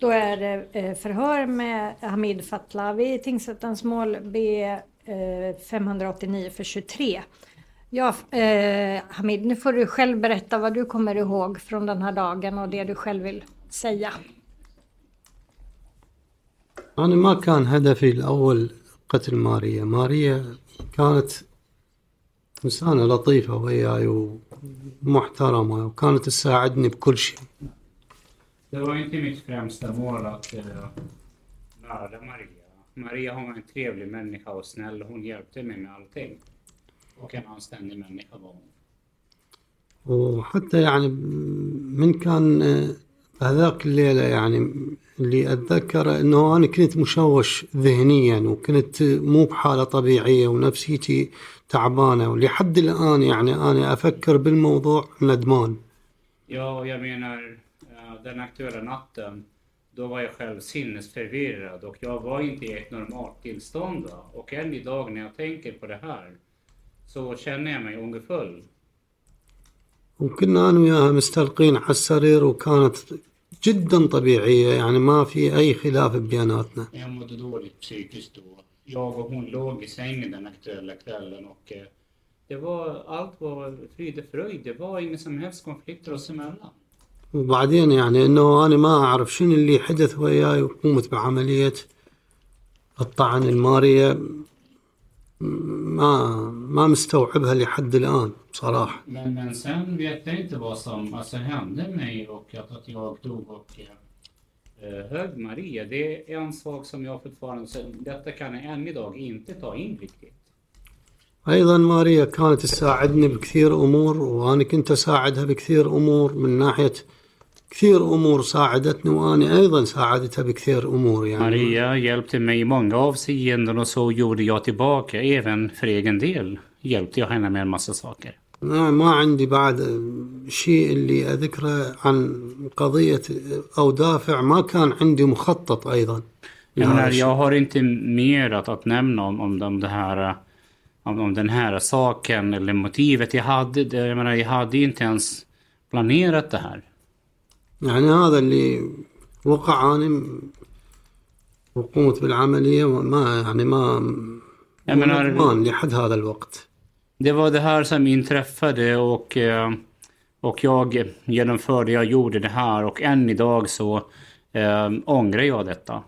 Då är det eh, förhör med Hamid Fatlavi, tingsrättens mål B eh, 589 för 23. Ja, eh, Hamid, nu får du själv berätta vad du kommer ihåg från den här dagen och det du själv vill säga. أنا ما كان هدفي الأول قتل ماريا ماريا كانت إنسانة لطيفة وياي ومحترمة وكانت تساعدني بكل شيء Det var inte mitt främsta mål att uh, mörda Maria. Maria hon var en trevlig människa och snäll. Hon hjälpte mig med allting. Och en anständig människa var hon. وحتى يعني من كان آه، هذاك الليلة يعني اللي أتذكر أنه أنا كنت مشوش ذهنيا وكنت مو بحالة طبيعية ونفسيتي تعبانة ولحد الآن يعني أنا أفكر بالموضوع ندمان Ja, jag menar eh, den aktuella natten. Då var jag själv sinnesförvirrad och jag var inte i ett normalt tillstånd. Va? Och än idag när jag tänker på det här så känner jag mig ångerfull. وكنا أنا وياها مستلقين على السرير وكانت جدا طبيعية يعني ما في أي خلاف بيناتنا Jag mådde dåligt psykiskt då. Jag och hon låg i sängen den aktuella kvällen och eh, det var, allt var frid och fröjd. Det var ingen som helst konflikter oss emellan. وبعدين يعني إنه أنا ما أعرف شنو اللي حدث وياي وقمت بعملية الطعن المارية ما ما مستوعبها لحد الآن بصراحة Men, men sen vet jag inte vad som alltså, hände mig och att, att jag dog och eh, högg Maria. Det är en sak som jag fortfarande, så detta kan jag än idag inte ta in riktigt. أيضا ماريا كانت تساعدني بكثير أمور وأنا كنت أساعدها بكثير أمور من ناحية كثير امور ساعدتني وانا ايضا ساعدتها بكثير امور يعني Maria hjälpte mig i många avseenden och så gjorde jag tillbaka. Även för egen del hjälpte jag henne med en massa saker. أنا ما عندي بعد شيء اللي أذكره عن قضية أو دافع ما كان عندي مخطط أيضا Jag, menar, هذا الشيء. jag har inte mer att, att nämna om, om, om, det här, om, om den här saken eller motivet jag hade. Det- Jag menar, jag hade inte ens planerat det här. يعني هذا اللي وقع أنا وقمت بالعملية وما يعني ما Jag menar, ندمان لحد هذا الوقت det var det här som inträffade och, eh, och jag genomförde, jag gjorde det här och än idag så eh, ångrar jag detta.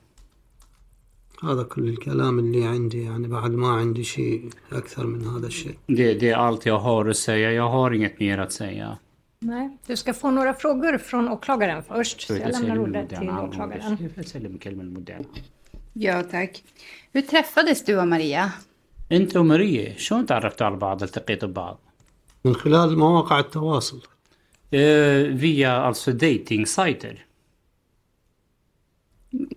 هذا كل الكلام اللي عندي يعني بعد ما عندي شيء أكثر من هذا الشيء Det, det är allt jag har att säga. Jag har inget mer att säga. Nej, du ska få några frågor från åklagaren först. Så jag lämnar ordet till åklagaren. åklagaren. Ja, tack. Hur träffades du och Maria? انت وماريا شلون تعرفتوا على بعض التقيتوا ببعض؟ من خلال مواقع التواصل Eh, via alltså datingsajter.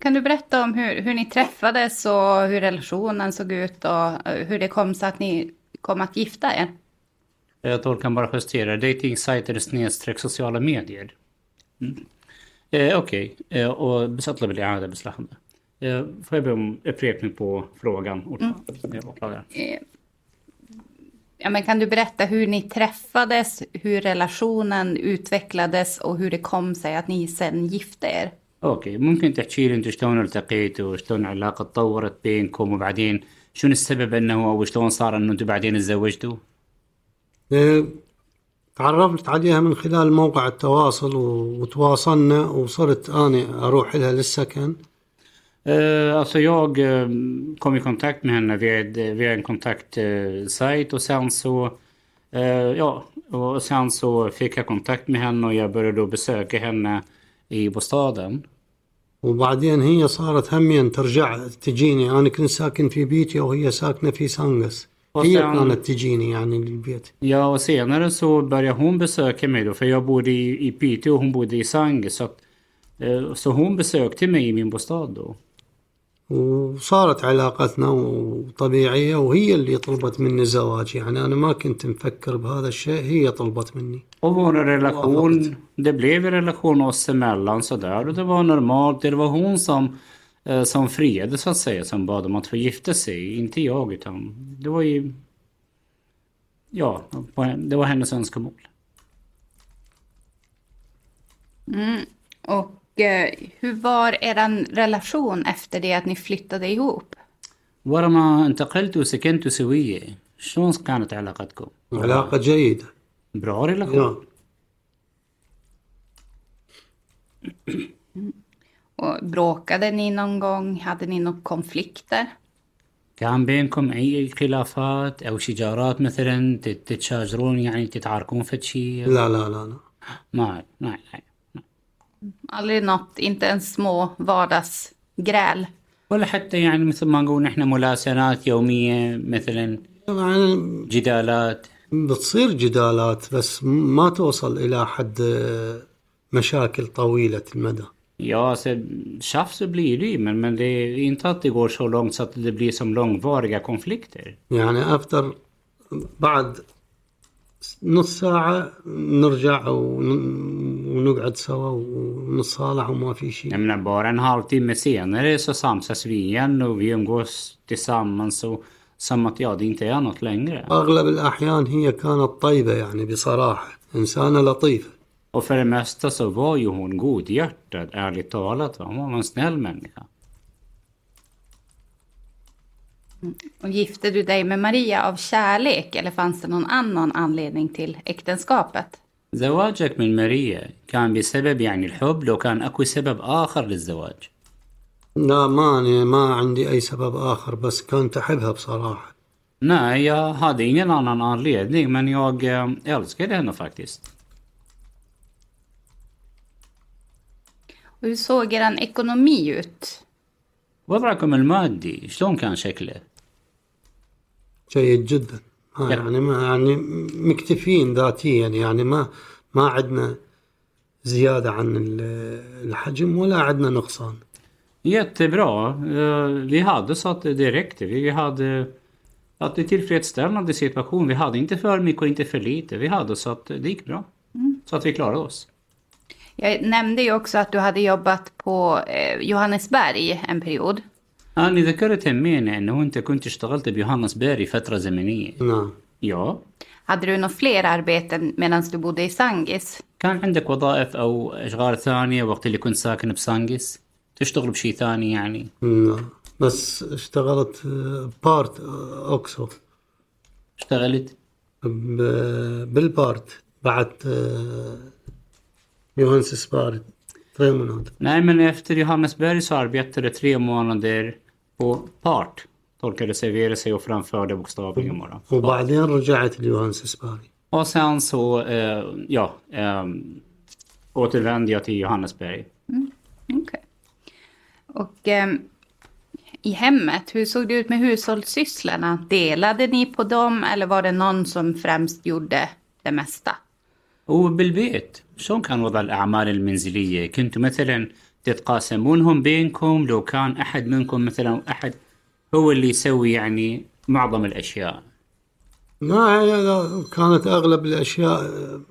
Kan du berätta om hur, hur ni träffades och hur relationen såg ut och eh, hur det kom sig att ni kom att gifta er? Jag tror kan bara justera. Datingsajter snedstreck sociala medier. Mm. Eh, Okej, eh, och بسطلب الإعادة بس لحظة. Eh, får jag be om upprepning på frågan? ordförande? Eh, åklagare. Eh, Ja, men kan du berätta hur ni träffades, hur relationen utvecklades och hur det kom sig att ni sen gifte er? اوكي ممكن تحكي لي انتم شلون التقيتوا وشلون العلاقة تطورت بينكم وبعدين شنو السبب انه او شلون صار انه انتم بعدين تزوجتوا؟ إيه، تعرفت عليها من خلال موقع التواصل وتواصلنا وصرت أنا أروح لها للسكن Eh, alltså jag eh, kom i kontakt med henne via, via en kontaktsajt och sen så eh, ja, och sen så fick jag kontakt med henne och jag började då besöka henne i bostaden. وبعدين هي صارت همين ترجع تجيني أنا كنت ساكن في بيتي وهي ساكنة في سانغس هي وسام- كانت تجيني يعني للبيت Ja, och senare så började hon besöka mig då, för jag bodde i, i Piteå och hon bodde i Sangö. Så, att, eh, så hon besökte mig i min bostad då. وصارت علاقتنا طبيعية وهي اللي طلبت مني الزواج يعني أنا ما كنت مفكر بهذا الشيء هي طلبت مني Och vår relation, det blev en relation oss emellan sådär och det var normalt. Det var hon som, eh, som friade så att säga, som bad om att få gifta sig. Inte jag utan det var ju... Ja, på- det var hennes önskemål. Och eh, hur var er relation efter det att ni flyttade ihop? ورا ما انتقلت وسكنت سوية شلون كانت علاقتكم؟ علاقة جيدة Bra relation. Och bråkade ni någon gång? Hade ni några konflikter? كان بينكم أي خلافات أو شجارات مثلا تت- تتشاجرون يعني تتعاركون في شيء؟ لا لا لا لا ما nej, nej. Aldrig något, inte ens små vardagsgräl? ولا حتى يعني مثل ما نقول نحن ملاسنات يومية مثلا يعني جدالات بتصير جدالات بس ما توصل إلى حد مشاكل طويلة المدى Ja, alltså, tjafs blir det ju, men, men det är inte att det går så långt så att det blir som långvariga konflikter. يعني أفتر بعد نص ساعة نرجع ون- ونقعد سوا ونتصالح وما في شيء Jag menar, bara en halvtimme senare så samsas vi igen och vi umgås tillsammans och som att ja, det inte är något längre. أغلب الأحيان هي كانت طيبة يعني بصراحة إنسانة لطيفة Och för det mesta så var ju hon godhjärtad, ärligt talat. Va? Hon var en snäll människa. Och gifte du dig med Maria av kärlek eller fanns det någon annan anledning till äktenskapet? زواجك من ماريا كان بسبب يعني الحب لو كان اكو سبب اخر للزواج لا ما أنا ما عندي أي سبب آخر بس كنت أحبها بصراحة Nej, jag hade ingen annan anledning men jag eh, älskade henne faktiskt. hur såg er ekonomi ut? وضعكم المادي شلون كان شكله؟ جيد جدا ما يلا. يعني ما يعني مكتفين ذاتيا يعني ما ما عندنا زيادة عن ال- الحجم ولا عندنا نقصان Jättebra. Eh, Vi hade så att det räckte. Vi hade att det tillfredsställande situation. Vi hade inte för mycket och inte för lite. Vi hade så att det gick bra. Så att vi klarade oss. Jag nämnde ju också att du hade jobbat på eh, Johannesberg en period. أنا ذكرت همين أنه أنت كنت اشتغلت بيوهانسبيري فترة زمنية. نعم Ja. Hade du några fler arbeten medan du bodde i Sangis? كان عندك وظائف أو أشغال ثانية وقت اللي كنت ساكن بسانجس؟ تشتغل بشي ثاني يعني؟ نعم بس اشتغلت بارت أوكسو اشتغلت؟ بالبارت بعد آه، يوهانسس بارت tre månader. Nej, men efter Johannesberg så arbetade tre månader på part. Tolkade, serverade sig och framförde bokstavligen bara. وبعدين رجعت ليوهانسس باري Och sen så, eh, ja, eh, återvände jag till Johannesberg. Okej. Och ehm, i hemmet, hur såg det ut med hushållssysslorna? Delade ni på dem eller var det någon som främst gjorde det mesta? وبالبيت شلون كان وضع الأعمال المنزلية؟ كنتوا مثلا تتقاسمونهم بينكم؟ لو كان أحد منكم مثلا أحد هو اللي يسوي يعني معظم الأشياء. ما كانت أغلب الأشياء آه،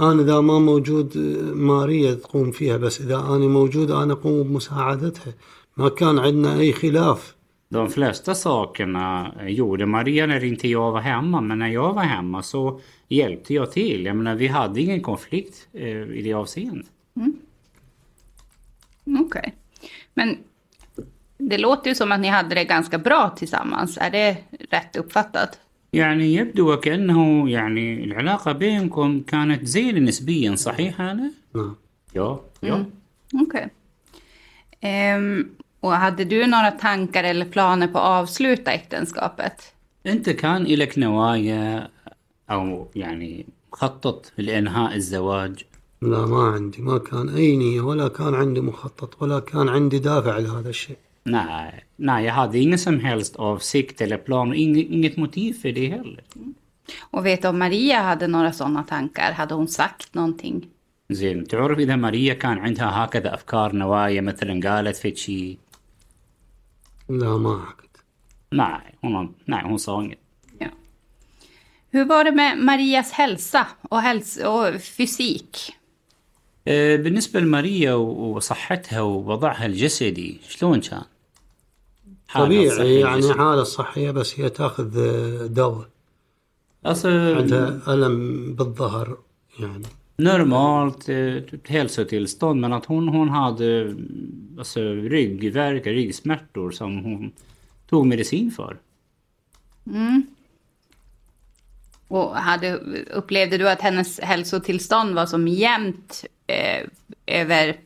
أنا إذا ما موجود آه، ماريا تقوم فيها بس إذا أنا موجود أنا أقوم بمساعدتها. ما كان عندنا أي خلاف. De flesta sakerna gjorde Maria när inte jag var hemma, men när jag var hemma så hjälpte jag till. Jag menar, vi hade ingen konflikt eh, i det avseendet. Okej. Men det låter ju som att ni hade det ganska bra tillsammans. Är det rätt uppfattat? يعني يبدو وكأنه يعني العلاقة بينكم كانت زينة نسبيا صحيح أنا؟ نعم Ja, ja. Okej. Ehm, och hade du några tankar eller planer på att avsluta äktenskapet? أنت كان لك نوايا أو يعني مخطط لإنهاء الزواج؟ لا ما عندي ما كان أي نية ولا كان عندي مخطط ولا كان عندي دافع لهذا الشيء Nej, nej, jag hade ingen som helst avsikt eller plan och inget, inget motiv för det heller. Och vet du om Maria hade några sådana tankar? Hade hon sagt någonting? زين تعرف إذا ماريا كان عندها هكذا أفكار نوايا مثلا قالت في شيء لا ما حكت har, nej, hon sa inget. Ja. Hur var det med Marias hälsa och, häls och fysik? آه، بالنسبة لماريا و- وصحتها ووضعها الجسدي شلون كان؟ حالها طبيعي الصحي يعني الجسدي. حالة صحية بس هي تاخذ آه، دواء Alltså, عندها ألم بالظهر يعني normalt eh, hälsotillstånd men att hon, hon hade mm, alltså, ryggvärk, ryggsmärtor som hon tog medicin för. Och hade, upplevde du att hennes hälsotillstånd var som jämnt eh, över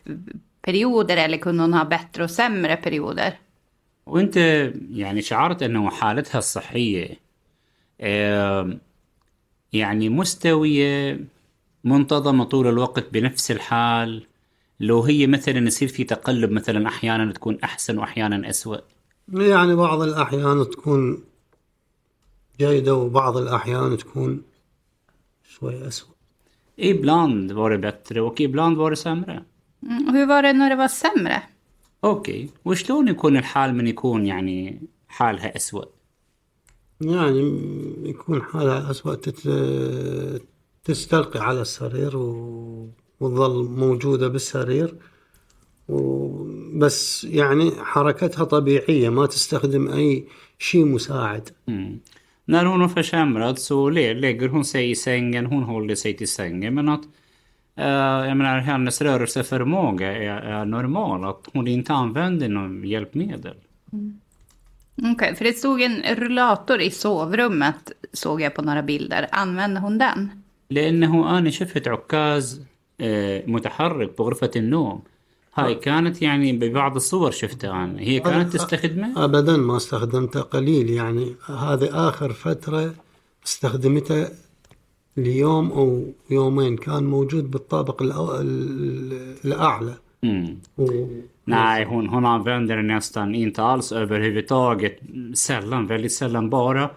perioder eller kunde hon ha bättre och sämre perioder? وانت يعني شعرت انه حالتها الصحية آه، يعني مستوية منتظمة طول الوقت بنفس الحال لو هي مثلا يصير في تقلب مثلا أحيانا تكون احسن واحيانا اسوأ يعني بعض الأحيان تكون جيدة وبعض الأحيان تكون شوي أسوأ Ibland var det bättre och ibland var det sämre. Mm, och hur var det när det var sämre? أوكي وشلون يكون الحال من يكون يعني حالها أسوأ يعني يكون حالها أسوأ تت- تستلقي على السرير و- وتظل موجودة بالسرير و- بس يعني حركتها طبيعية ما tستخدم أي شيء مساعد Mm. När hon har försämrats så lä- lägger hon sig i sängen, hon håller sig till sängen. Men att eh, jag menar, hennes rörelseförmåga är, är normal. Att hon inte använder någon hjälpmedel. Okej, för det stod en rullator i sovrummet såg jag på några bilder. Använde hon den? لأنه أنا شفت عكاز آه، متحرك بغرفة النوم. هاي كانت يعني ببعض الصور شفتها أنا هي كانت تستخدمه؟ أبدا ما استخدمته قليل يعني هذه آخر فترة استخدمته ليوم أو يومين كان موجود بالطابق الأو- ال- الأعلى Mm. و- Nej, hon, hon använder den nästan inte alls överhuvudtaget. Sällan, väldigt sällan bara.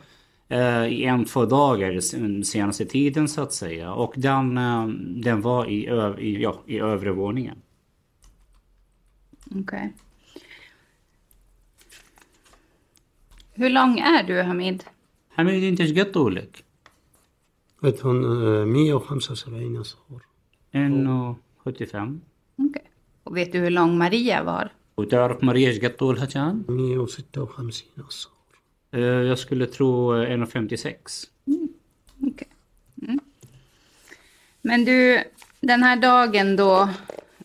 eh, I en, två dagar den senaste tiden så att säga. Och den, eh, den var i, ö, i, ja, i övre våningen. Okej. Hur lång är du, Hamid? حميد انت ايش قد طولك؟ هون 175 أصور انه 75 Okej. Och vet du hur lång Maria var? وتعرف ماريا ايش قد طولها كان؟ 156 أصور Eh, Jag skulle tro eh, 1,56. Okej. Mm. Men du, den här dagen då,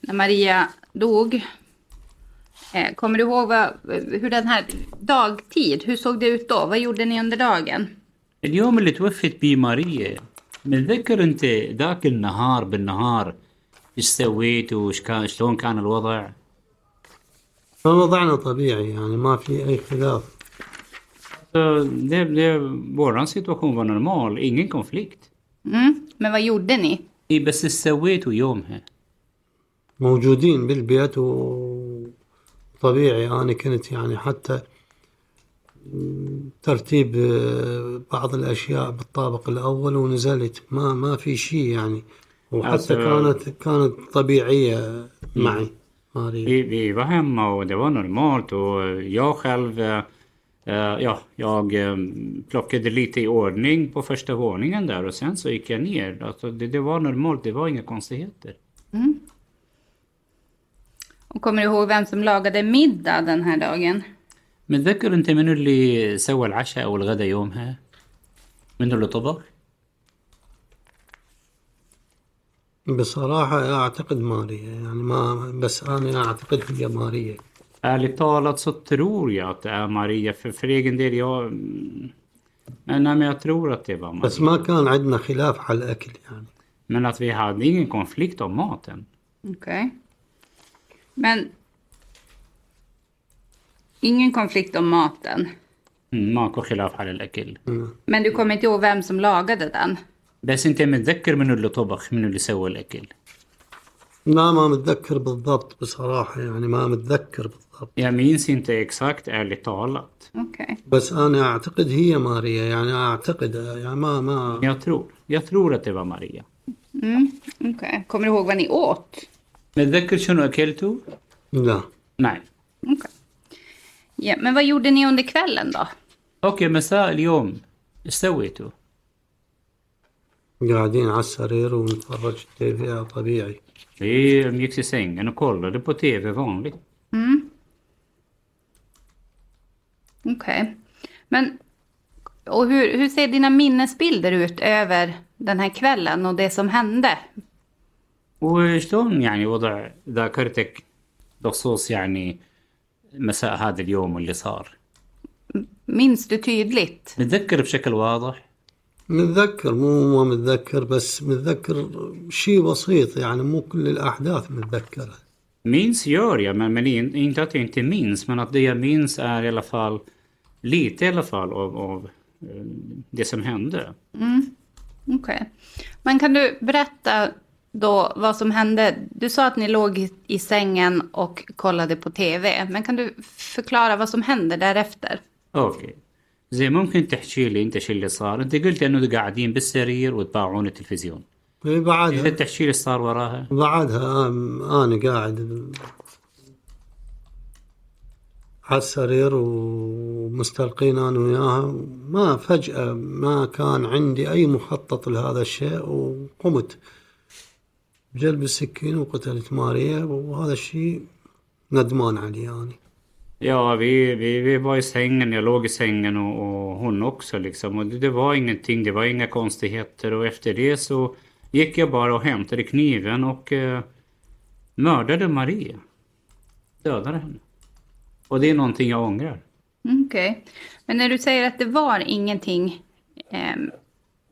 när Maria dog. Eh, kommer du ihåg vad, hur den här dagtid, hur såg det ut då? Vad gjorde ni under dagen? اليوم اللي توفت بيه ماريا متذكر انت ذاك النهار بالنهار ايش سويت وش كان شلون كان الوضع؟ فوضعنا طبيعي يعني ما في أي خلاف Så det, det, våran situation var normal, ingen konflikt. Mm. Men vad gjorde ni? إيه بس ايش سويتوا يومها؟ موجودين بالبيت وطبيعي أنا كنت يعني حتى ترتيب آه، بعض الأشياء بالطابق الأول ونزلت ما ما في شيء يعني وحتى كانت كانت طبيعية معي ماري Vi, vi var hemma och det var normalt och jag själv eh, eh, Ja, jag eh, plockade lite i ordning på första våningen där och sen så gick jag ner. Alltså det, det var normalt, det var inga konstigheter. Och kommer du ihåg vem som lagade middag den här dagen? متذكر انت منو اللي سوى العشاء او الغداء يومها؟ منو اللي طبخ؟ بصراحة أعتقد ماريا يعني ما بس أنا أعتقد هي ماريا Ärligt talat så tror jag att det är Maria. För, för egen del, jag... mm, Men, nej, men jag tror att det var Maria. بس ما كان عندنا خلاف على الأكل يعني Men att vi hade ingen konflikt om maten. Okej. Men... Ingen konflikt om maten. Mm, ماكو خلاف على الأكل. Men du kommer inte ihåg vem som lagade den? بس انت متذكر منو اللي طبخ منو اللي سوى الأكل. لا ما متذكر بالضبط بصراحة يعني ما متذكر بالضبط Jag minns inte exakt ärligt talat. Okej. بس أنا أعتقد هي ماريا يعني أعتقد يعني ما ما Jag tror. Jag tror att det var Maria. Mm, okej. Kommer du ihåg vad ni åt? متذكر شنو أكلتوا؟ لا Nej. Okej. Ja, men vad gjorde ni under kvällen då? اوكي مساء اليوم ايش سويتوا؟ قاعدين على السرير ونتفرج تيفي طبيعي Vi gick till sängen och kollade på TV vanligt. Okej. Men och hur, hur ser dina minnesbilder ut över den här kvällen och det som hände? وشلون يعني وضع ذاكرتك بخصوص يعني مساء هذا اليوم واللي صار؟ Minns du tydligt? متذكر بشكل واضح؟ متذكر مو ما متذكر بس متذكر شيء بسيط يعني مو كل الأحداث متذكرة Minns gör jag, men, men in, inte att jag inte minns. Men att det jag minns är i alla fall lite i alla fall av, av eh, det som hände. Okej. Men kan du berätta då vad som hände? Du sa att ni låg i- sängen och kollade på TV. Men kan du förklara vad som hände därefter? أوكي زي ممكن تحكي لي انت شو اللي صار؟ انت قلت انه قاعدين بالسرير وتباعون التلفزيون. إيه بعدها تقدر تحكي لي صار وراها؟ بعدها أنا قاعد على السرير ومستلقين أنا وياها ما فجأة ما كان عندي أي مخطط لهذا الشيء وقمت بجلب السكين وقتلت ماريا وهذا الشيء ندمان عليه أنا Ja, vi, vi, vi var i sängen, jag låg i sängen och, och hon också liksom. Och det, det var ingenting, det var inga konstigheter. Och efter det så gick jag bara och hämtade kniven och eh, mördade Maria. Dödade henne. Och det är någonting jag ångrar. Mm, Okej. Men när du säger att det var ingenting. ehm,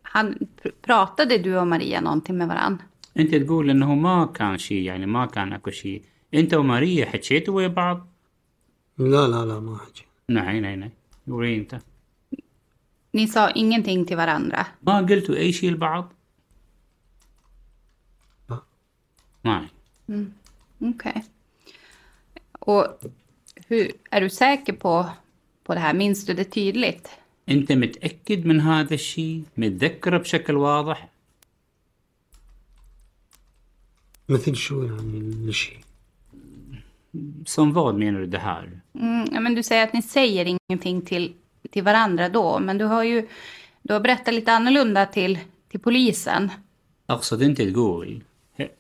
han, pr- pratade du och Maria någonting med varann? أنت تقول إنه ما كان شيء يعني ما كان أكو شيء أنت وماريا حكيتوا ويا بعض لا لا لا ما حكي nej nej gjorde jag inte Ni sa ingenting till varandra? ما قلتوا أي شيء لبعض لا. nej Okej. Och hur, är du säker på, på det här? Minns du det tydligt? أنت متأكد من هذا الشيء متذكره بشكل واضح مثل شو يعني الشيء som vad menar du det här Mm, ja, men du säger att ni säger ingenting till, till varandra då, men du har ju du har berättat lite annorlunda till, till polisen. اقصد انت تقول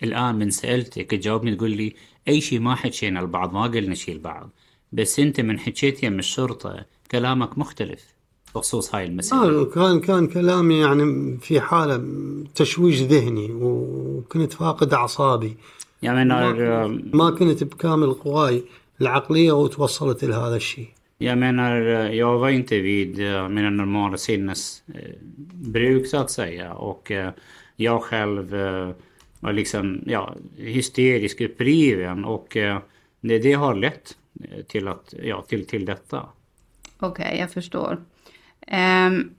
الان من سالتك تجاوبني تقول لي اي شيء ما حكينا لبعض ما قلنا شيء لبعض بس انت من حكيت يم الشرطه كلامك مختلف بخصوص هاي المسألة آه كان كان كلامي يعني في حالة تشويش ذهني وكنت فاقد أعصابي Jag menar, eh, ما كنت بكامل قواي العقلية وتوصلت إلى هذا الشيء jag menar, eh, jag var inte vid eh, mina normala sinnesbruk så att säga. Och eh, jag själv eh, var liksom, ja, hysterisk uppriven. Och eh, det, det har lett eh, till, att, ja, till, till detta. Okej, jag förstår. Ehm.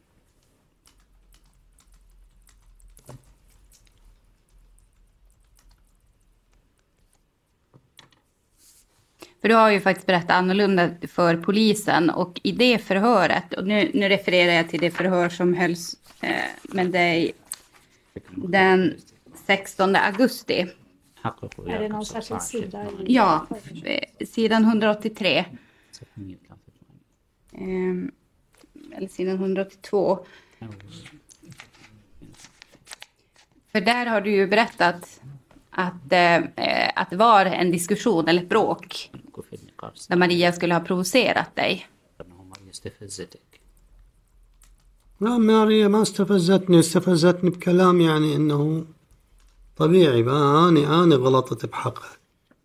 För du har ju faktiskt berättat annorlunda för polisen och i det förhöret, och nu, nu refererar jag till det förhör som hölls eh, med dig den 16 augusti. Är det någon särskild sida? i- Ja, eh, sidan 183. Ehm, eller sidan 182. För där har du ju berättat att, eh, eh, att det var en diskussion eller ett bråk där Maria skulle ha provocerat dig. لا ماريا ما استفزتني استفزتني بكلام يعني انه طبيعي بقى انا انا غلطت بحقها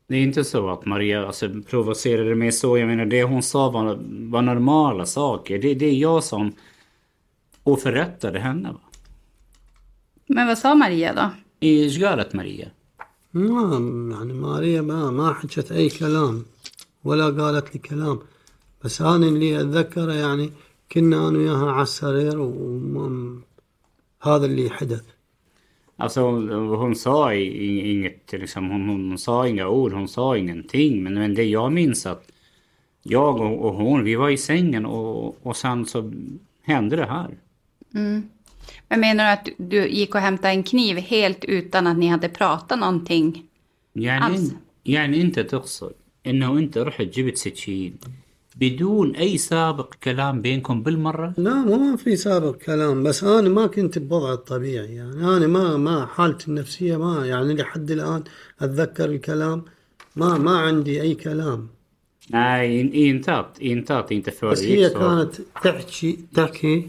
Det är inte så att Maria alltså, provocerade mig så. Jag menar det hon sa var, var normala saker. Det, det är jag som oförrättade henne. Va? Men vad sa Maria då? ايش قالت ماريا؟ ما يعني ماريا ما ما حكت اي كلام ولا قالت لي كلام بس انا اللي اتذكره يعني كنا انا وياها على السرير وهذا اللي حدث Alltså hon sa i- inget, liksom, hon, hon sa inga ord, hon sa ingenting. Men, men det jag minns att jag och, och hon, vi var i sängen och, och sen så hände det här. Men menar du att du gick och hämtade en kniv helt utan att ni hade pratat någonting? يعني Alls. يعني انت تقصد انه انت رحت جبت سكين بدون أي سابق كلام بينكم بالمرة؟ لا ما في سابق كلام بس أنا ما كنت بوضع الطبيعي يعني أنا ما ما حالتي النفسية ما يعني لحد الآن أتذكر الكلام ما ما عندي أي كلام. اي انتقت انتقت انت بس هي كانت تحكي تحكي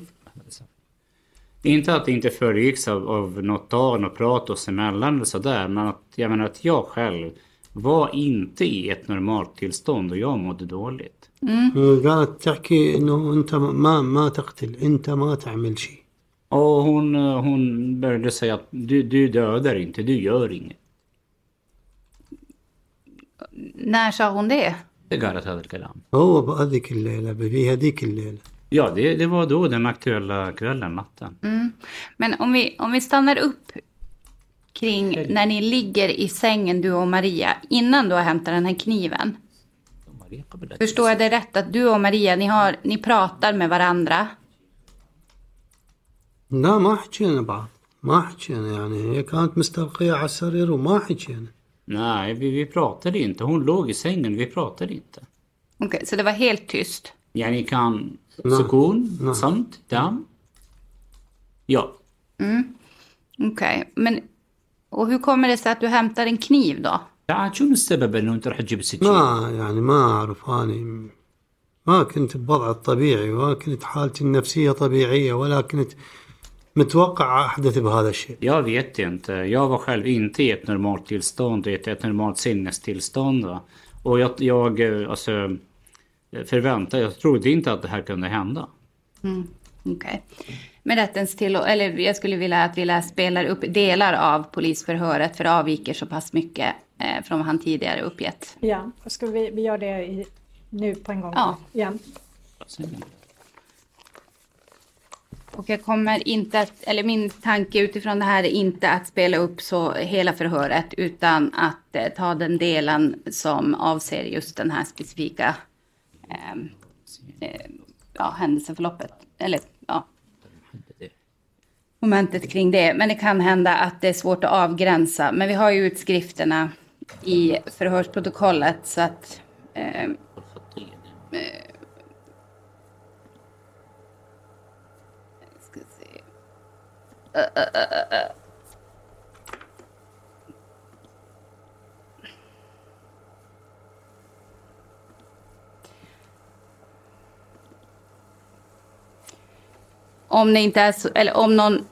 Inte att det inte föregicks av, av något tal och prat oss emellan eller sådär. Men att jag menar att jag själv var inte i ett normalt tillstånd och jag mådde dåligt. قالت تحكي انه انت ما ما تقتل انت ما تعمل شيء Och hon, eh, hon började säga att du, du dödar inte, du gör inget. När sa hon det? Det قالت هذا الكلام. هو بهذيك الليله في هذيك الليله Ja, det, det var då den aktuella kvällen, natten. Men om vi, om vi stannar upp kring när ni ligger i sängen du och Maria innan du har hämtat den här kniven. Förstår jag det rätt att du och Maria ni, har, ni pratar med varandra? لا ما حكينا بعض ما حكينا يعني هي كانت مستلقية على السرير وما حكينا Nej, vi, vi pratade inte. Hon låg i sängen, vi pratade inte. Okej, så det var helt tyst. يعني كان نعم. سكون نعم. صمت تام Ja. Okej, men och hur kommer det sig att du hämtar en kniv då? عاد شنو السبب انه انت رح تجيب السكين؟ ما يعني ما أعرف أنا ما كنت بوضع الطبيعي وما كنت حالتي النفسية طبيعية ولا كنت متوقع أحدث بهذا الشيء Jag vet inte. Jag var själv inte i ett normalt tillstånd, i ett, ett normalt sinnestillstånd. Va? Och jag, jag eh, alltså, förväntade, jag trodde inte att det här kunde hända. Okej. Med rättens till eller jag skulle vilja att vi läs, spelar upp delar av polisförhöret för det avviker så pass mycket eh, från vad han tidigare uppgett. Ja, ska vi, vi gör det i, nu på en gång? Ja. ja. Och jag kommer inte att, eller min tanke utifrån det här är inte att spela upp så hela förhöret utan att eh, ta den delen som avser just den här specifika ehm, eh, ja, händelseförloppet. Eller ja, momentet kring det. Men det kan hända att det är svårt att avgränsa. Men vi har ju utskrifterna i förhörsprotokollet så att eh, ska se. Om det inte är så, eller om någon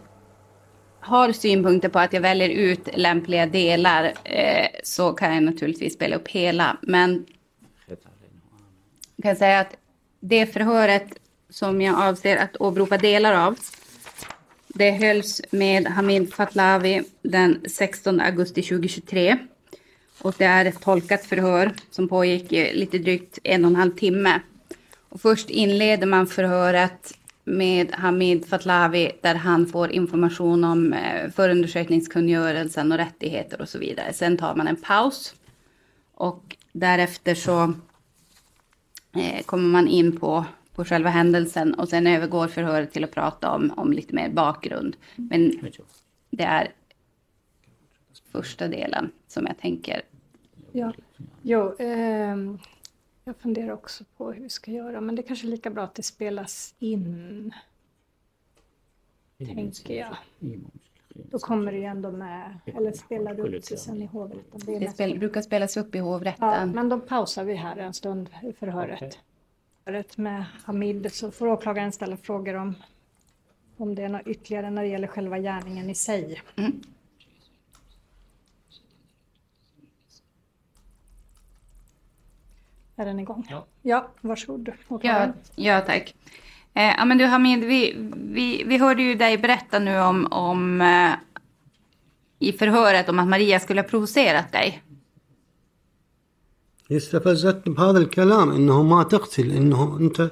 har synpunkter på att jag väljer ut lämpliga delar eh, så kan jag naturligtvis spela upp hela. Men jag kan säga att det förhöret som jag avser att åberopa delar av det hölls med Hamid Fatlavi den 16 augusti 2023. Och det är ett tolkat förhör som pågick i lite drygt en och en halv timme. Och först inleder man förhöret med Hamid Fatlavi där han får information om eh, förundersökningskungörelsen och rättigheter och så vidare. Sen tar man en paus och därefter så eh, kommer man in på, på själva händelsen och sen övergår förhöret till att prata om, om lite mer bakgrund. Men det är första delen som jag tänker. Ja. Jo, eh, jag funderar också på hur vi ska göra, men det är kanske är lika bra att det spelas in. Tänker jag. Då kommer det ju ändå med, eller spelar du upp det sen i hovrätten? Det Det spel, brukar spelas upp i Ja, hovrätten. men då pausar vi här en stund i förhöret. Förhöret med Hamid så får åklagaren ställa frågor om, om det är något ytterligare när det gäller själva gärningen i sig. Är den igång? Ja. Ja, varsågod. Ja, åklagaren. ja tack. Eh, ja, men du Hamid, vi, vi, vi hörde ju dig berätta nu om, om eh, i förhöret om att Maria skulle ha provocerat dig. هي استفزتني بهذا الكلام انه ما تقتل انه انت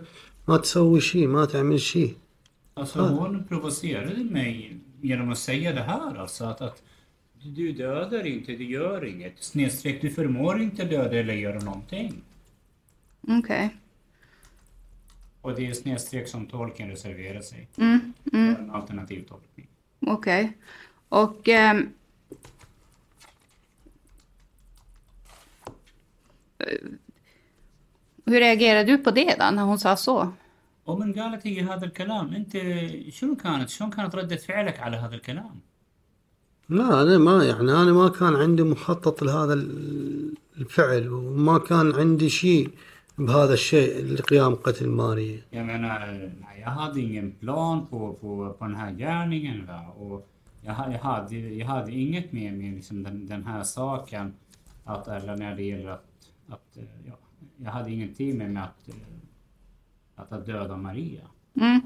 ما تسوي شيء ما تعمل شيء Alltså hon provocerade mig genom att säga det här alltså att, att du dödar inte, du gör inget. Snedstreck, du förmår inte döda eller göra någonting. Okej. Och det är snedstreck som tolken reserverar sig. Mm, mm, För en alternativ tolkning. Okej. Och... ehm, Hur reagerade du på det då, när hon sa så? ومن قالت هي هذا الكلام انت شنو كانت شلون كانت ردة فعلك على هذا الكلام؟ لا أنا ما يعني أنا ما كان عندي مخطط لهذا ال- الفعل وما كان عندي شيء بهذا الشيء لقيام قتل ماريا Jag menar, nej, jag hade ingen plan på, på, på den här gärningen. Va? Och jag, ha- jag, hade, jag hade inget med, med liksom den, den här saken. Att, eller när det gäller att, att eh, ja, jag hade ingenting med, med att, eh, att, att döda Maria. Mm.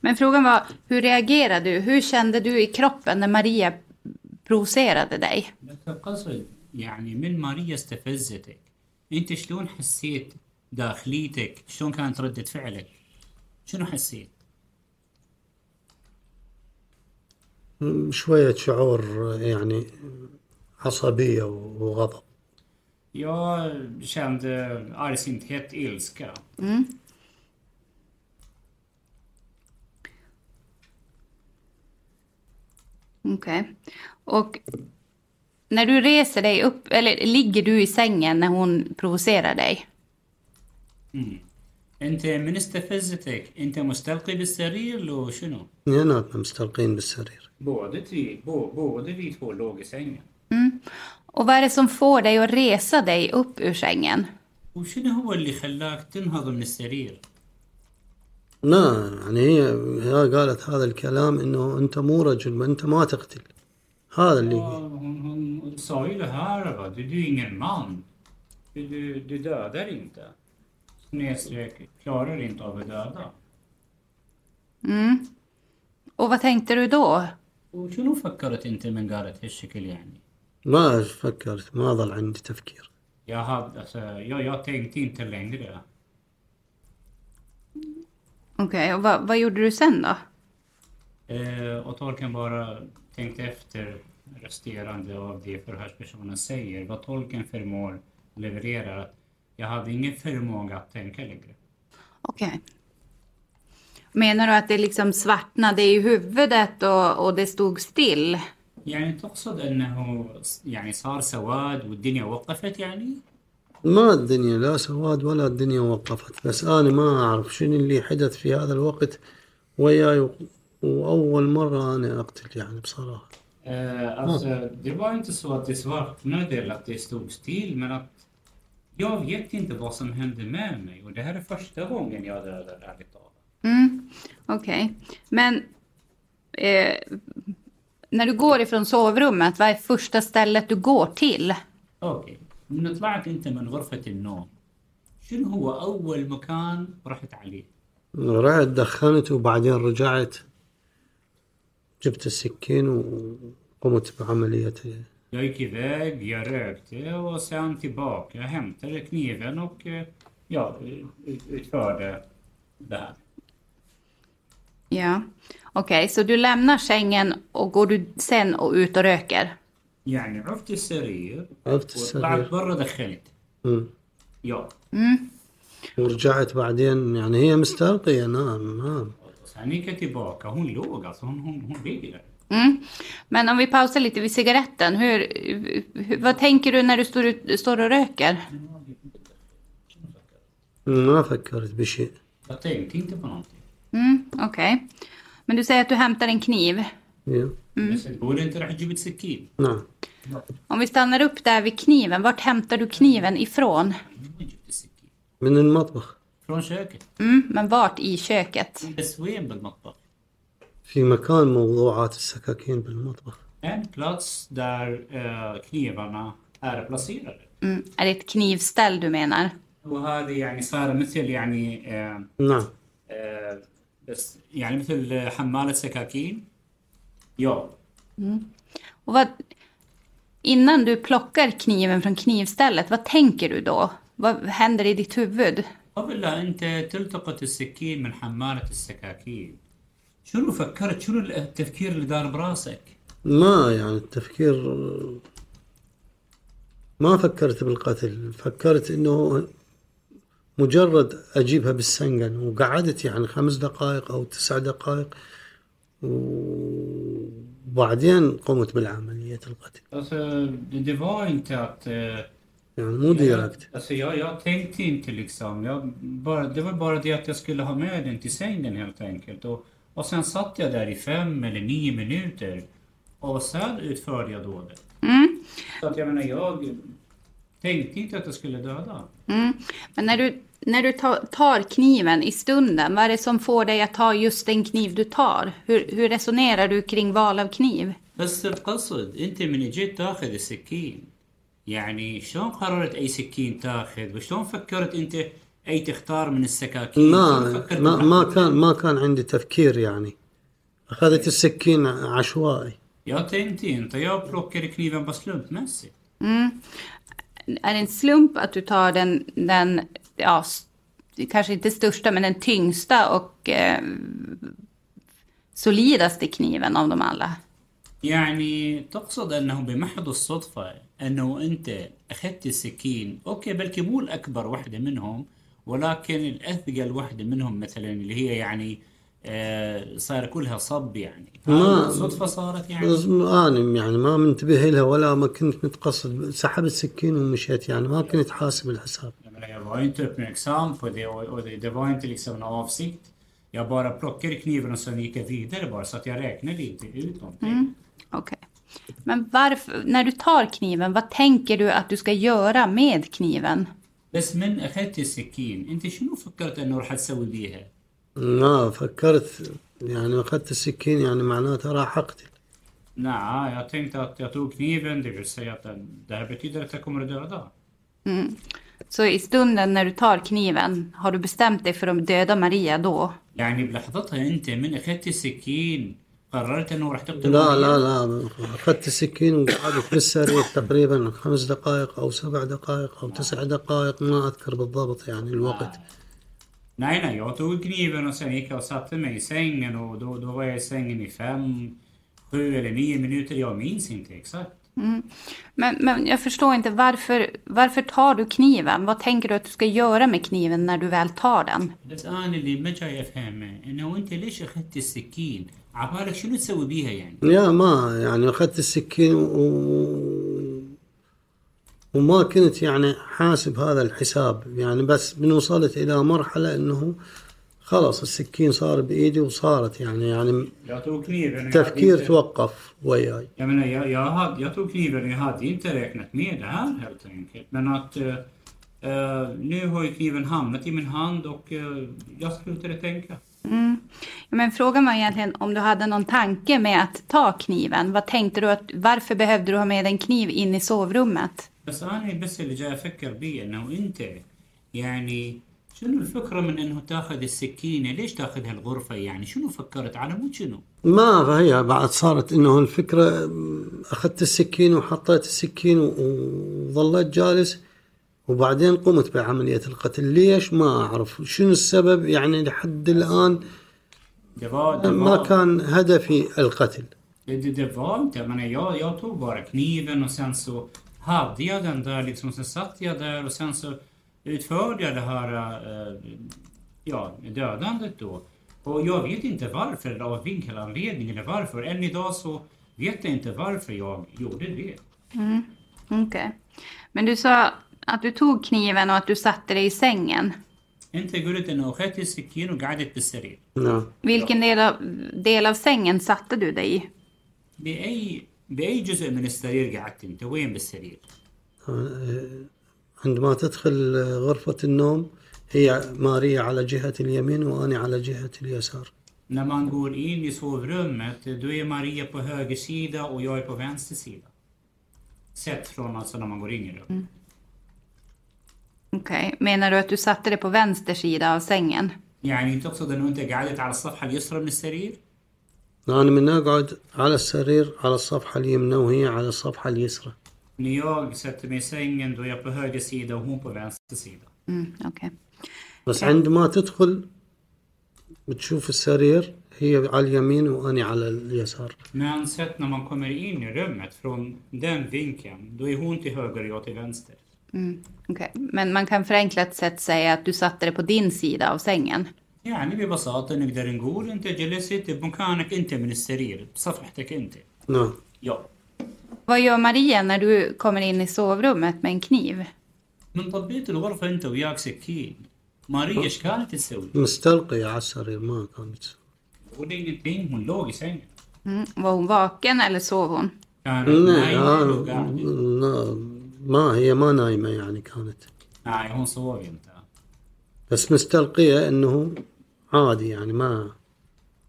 Men frågan var, hur reagerade du? Hur kände du i kroppen när Maria provocerade dig? بس القصد يعني من ماريا استفزتك انت شلون حسيت داخليتك شلون كانت ردة فعلك شنو حسيت شوية شعور يعني عصبية وغضب Jag kände argsinthet, ilska. Okej. Och när du reser dig upp, eller ligger du i sängen när hon provocerar dig? انت من استفزتك انت مستلقي بالسرير لو شنو اثنيناتنا مستلقين بالسرير Både, vi, bo, både vi två låg i sängen. Och vad är det som får dig att resa dig upp ur sängen? وشنو هو اللي خلاك تنهض من السرير لا يعني هي هي قالت هذا الكلام إنه أنت مو رجل أنت ما تقتل هذا اللي hon, hon sa ju det här va, du, du är ingen man. Du, du, du dödar inte. Snedstreck, klarar inte av att döda. Mm. Och vad tänkte du då? وشنو فكرت انت من قالت هالشكل يعني؟ ما فكرت ما ظل عندي تفكير Jag, hade, alltså, jag, jag tänkte inte längre. Okej, och vad, vad gjorde du sen då? Eh, och tolken bara tänkte efter resterande av det förhörspersonen säger. Vad tolken förmår levererar. Att jag hade ingen förmåga att tänka längre. Okej. Menar du att det liksom svartnade i huvudet och, och det stod still? يعني تقصد انه يعني صار سواد والدنيا وقفت يعني؟ ما الدنيا لا سواد ولا الدنيا وقفت بس انا ما اعرف شنو اللي حدث في هذا الوقت وياي و- واول مرة انا اقتل يعني بصراحة Eh, alltså, det var inte så att det svartnade eller att det stod still, men att jag vet inte vad som hände med mig och det här är första gången jag dödar ärligt talat. Mm, Okej. Men eh, när du går ifrån sovrummet, vad är första stället du går till? اوكي من طلعت انت من غرفة النوم شنو هو اول مكان رحت عليه؟ رحت دخنت وبعدين رجعت جبت السكين وقمت بعملية Jag gick iväg, jag rökte och sen tillbaka. Jag hämtade kniven och eh, ja, ut- utförde det här. Ja. Okej, så du lämnar sängen och går du sen och ut och röker? يعني عفت السرير عفت وطلعت السرير برا دخنت مم. ja ورجعت بعدين يعني هي مستلقية نعم نعم Sen gick jag tillbaka. Hon låg alltså. Hon, hon, hon ligger där. Mm. Men om vi pausar lite vid cigaretten. Hur, hur, vad tänker du när du står, ut, står och röker? ما فكرت بشيء Jag tänkte inte på någonting. Mm, Okej. Men du säger att du hämtar en kniv. يا. بس تقول انت راح تجيب السكين. نعم Om vi stannar upp där vid kniven, vart hämtar du kniven ifrån? وين جبت السكين؟ من المطبخ från köket. Mm, men vart i köket? بس وين بالمطبخ؟ في مكان موضوعات السكاكين بالمطبخ En plats där eh, knivarna är placerade. Mm, är det ett knivställ du menar? وهذه يعني صار مثل يعني آه نعم آه بس يعني مثل حمالة سكاكين. Ja. Och vad, innan du plockar kniven från knivstället, vad tänker du då? Vad händer i ditt huvud? قبل لا انت تلتقط السكين من حمالة السكاكين شنو فكرت شنو التفكير اللي دار براسك؟ ما يعني التفكير ما فكرت بالقتل فكرت إنه مجرد أجيبها بالسنجن وقعدت يعني خمس دقائق أو تسع دقائق وبعدين قمت بالعملية القتل. Eh, يعني مو ديركت Alltså jag, jag tänkte inte liksom. Jag bara, det var bara det att jag skulle ha med den till sängen helt enkelt. Och, och sen satt jag där i fem eller nio minuter. Och sen utförde jag dådet. Mm. Så att jag menar, jag tänkte inte att jag skulle döda. Mm. Men när du, när du tar, tar kniven i stunden, vad är det som får dig att ta just den kniv du tar? Hur, hur resonerar du kring val av kniv? بس القصد انت من جيت تاخذ السكين يعني شلون قررت اي سكين تاخذ وشلون فكرت انت أي تختار من السكاكين؟ ما ما, ما؟ كان ما كان عندي تفكير يعني. أخذت السكين عشوائي. Jag tänkte inte, jag plockade kniven på slumpmässigt. Är det en slump att du tar den, den ja, kanske inte största, men den tyngsta och eh, solidaste kniven av dem alla? يعني تقصد أنه بمحض الصدفة أنه أنت أخذت السكين أوكي بلكي مو الاكبر وحدة منهم ولكن الاثقل وحدة منهم مثلا اللي هي يعني آه صار كلها صب يعني ما- صدفة صارت يعني أنا يعني ما منتبه لها ولا ما كنت متقصد سحبت السكين ومشيت يعني ما كنت حاسب الحساب Jag menar, jag var inte uppmärksam på det och, och det, det var inte liksom en avsikt. Jag bara plockade kniven och sen gick jag vidare bara så att jag räknade inte ut någonting. Okej. Men varför, när du tar kniven, vad tänker du att du ska göra med kniven? بس من أخذت السكين. أنت شنو فكرت إنه راح تسوي بيها؟ لا فكرت يعني أخذت السكين يعني معناتها راح أقتل. لا يا تين تاتو كني بند بسيطا ده بتقدر تكون رد هذا Så i stunden när du tar kniven, har du bestämt dig för att döda Maria då? Yani بلحظتها أنت من أخذت السكين قررت انه راح تقتل لا؟ لا لا اخذت السكين وقعدت بالسرير تقريبا خمس دقائق أو سبع دقائق أو تسع دقائق ما اذكر بالضبط يعني الوقت Nej, nej, jag tog kniven och sen gick jag och satte mig i sängen och då, då var jag i sängen i fem, sju eller nio minuter. Jag minns inte exakt. Men, men jag förstår inte, varför, varför tar du kniven? Vad tänker du att du ska göra med kniven när du väl tar den? بس انا اللي ما جاي افهمه انه انت ليش اخذت السكين؟ عبالك شنو تسوي بيها يعني؟ يا ما يعني اخذت السكين و... وما كنت يعني حاسب هذا الحساب يعني بس من وصلت الى مرحله انه خلاص السكين صار بايدي وصارت يعني يعني Jag tog kniven och jag hade تفكير inte- توقف وياي Jag menar, jag, jag, hade, jag tog kniven och jag hade inte räknat med det här helt enkelt. Men att eh, eh, nu har ju kniven hamnat i min hand och eh, jag slutade tänka. Ja, Men frågan var egentligen om du hade någon tanke med att ta kniven. Vad tänkte du att, varför behövde du ha med en kniv in i sovrummet? بس انا بس اللي جاي افكر بيه انه انت يعني شنو الفكرة من إنه تاخذ السكينة؟ ليش تاخذها الغرفة يعني؟ شنو فكرت على مود شنو؟ ما فهي بعد صارت إنه الفكرة أخذت السكين وحطيت السكين وظليت جالس وبعدين قمت بعملية القتل. ليش؟ ما أعرف. شنو السبب؟ يعني لحد الآن ما كان هدفي القتل. det, det, det var inte, jag menar jag, jag tog bara kniven och sen så hade jag den där liksom, och sen satt jag där och sen så utförde jag det här eh, ja, dödandet då. Och jag vet inte varför, eller av vilken anledning eller varför. Än idag så vet jag inte varför jag gjorde det. Okej. Men du sa att du tog kniven och att du satte dig i sängen. انت قلت انه اخذت السكين وقعدت بالسرير. نعم Vilken del av, del av sängen satte du dig i? باي باي جزء من السرير قعدت انت؟ وين بالسرير؟ عندما تدخل غرفة النوم هي ماريا على جهة اليمين وأنا على جهة اليسار När man går in i sovrummet, då är Maria på höger sida och jag är på vänster sida. Sett från alltså när man går in i rummet. Okej. Menar du att du satte dig på vänster sida av sängen? يعني انت تقصد انه انت قعدت على الصفحة اليسرى من السرير؟ أنا من أقعد على السرير على الصفحة اليمنى وهي على الصفحة اليسرى När jag sätter mig i sängen då är jag på höger sida och hon på vänster sida. Mm, Okej. بس عندما تدخل بتشوف السرير هي على اليمين وأنا على اليسار Men sett när man kommer in i rummet från den vinkeln, då är hon till höger och jag till vänster. Mm, okej. Men man kan förenklat sett säga att du satte dig på din sida av sängen. يعني ببساطة نقدر نقول انت جلست بمكانك انت من السرير بصفحتك انت. نعم Ja. Vad gör Maria när du kommer in i sovrummet med en kniv? من طبيت الغرفة أنت وياك سكين ماريا إيش كانت تسوي؟ مستلقية على السرير ما كانت gjorde ingenting, hon låg i sängen. Mm. Var hon vaken eller sov hon? كانت لا نايمة آه، låg قاعدة. لا ما هي ما نايمة يعني كانت Nej, hon sov inte. بس مستلقية انه عادي يعني ما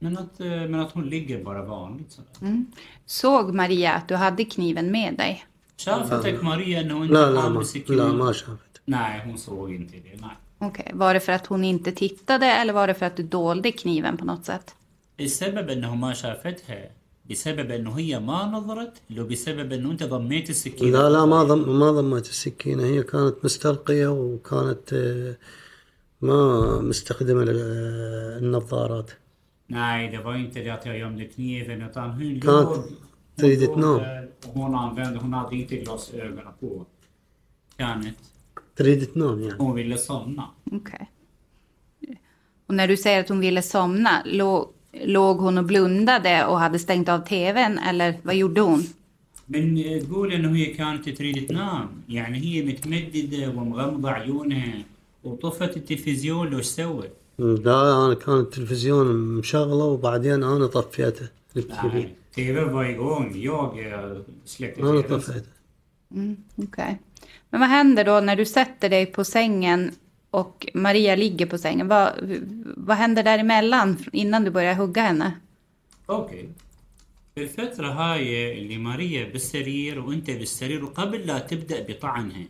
Men att, eh, men att hon ligger bara vanligt sådär. Såg Maria att du hade kniven med dig? شافتك ماريا انه انت لا لا عامل ما سكين؟ لا ما شافت Nej, hon såg inte det. Nej. Okej, var det för att hon inte tittade eller var det för att du dolde kniven på något sätt? السبب انه ما شافتها بسبب انه هي ما نظرت لو بسبب انه انت ضميت السكين لا لا ما ضم ما ضمت السكينة هي كانت مستلقية وكانت آه، ما مستخدمة ال- النظارات Nej, det var inte det att jag gömde kniven utan hon Kan- låg... hon tidigt låg nog. där och Hon använde, hon hade inte glasögonen på. Kenneth. تريد تنام يعني Hon ville somna. Okej. Och när du säger att hon ville somna, låg, låg hon och blundade och hade stängt av tvn eller vad gjorde hon? من تقول انه هي كانت تريد تنام يعني هي متمدده ومغمضه عيونها وطفت التلفزيون لو ايش سوت؟ لا أنا كان التلفزيون مشغله وبعدين أنا طفيته التي TV var igång. Jag eh, släckte TVn. طفيته Mm, Okej. Men vad händer då när du sätter dig på sängen och Maria ligger på sängen? Vad, vad händer däremellan innan du börjar hugga henne? أوكي في الفترة هاي اللي ماريا بالسرير وانت بالسرير وقبل لا تبدأ بطعنها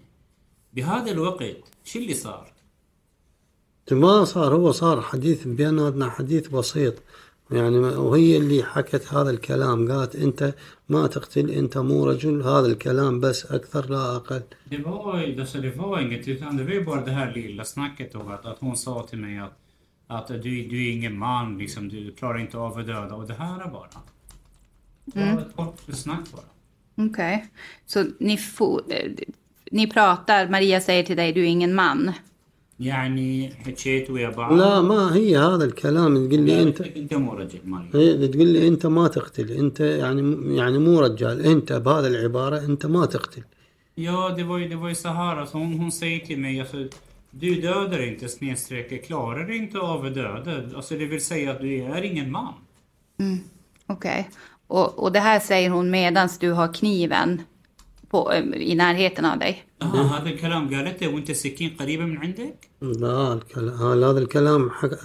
بهذا الوقت شو اللي صار؟ ما صار هو صار حديث بيناتنا حديث بسيط يعني ما- وهي اللي حكت هذا الكلام قالت انت ما تقتل انت مو رجل هذا الكلام بس اكثر لا اقل Det var, alltså det var inget utan det var ju bara det här lilla snacket och att, att hon sa till mig att, att du, du är ingen man liksom, du klarar inte av att döda och det här är bara. Det var ett kort snack bara. Okej. Så ni, fo- eh, ni pratar, Maria säger till dig, du är ingen man. يعني حكيت ويا بعض لا ما هي هذا الكلام تقول لي انت قالت لك انت مو رجل ماريا هي تقول لي انت ما تقتل انت يعني يعني مو رجال انت بهذا العباره انت ما تقتل Ja, det var ju, det var ju så här. Alltså, hon, hon säger till mig alltså, du dödar inte snedstreck klarar inte av att döda. Alltså det vill säga att du är ingen man. Okej. Och, och det här säger hon medan du har kniven på, eh, i närheten av dig. آه هذا الكلام قالته وانت السكين قريبة من عندك؟ لا الكلام هذا الكلام حك-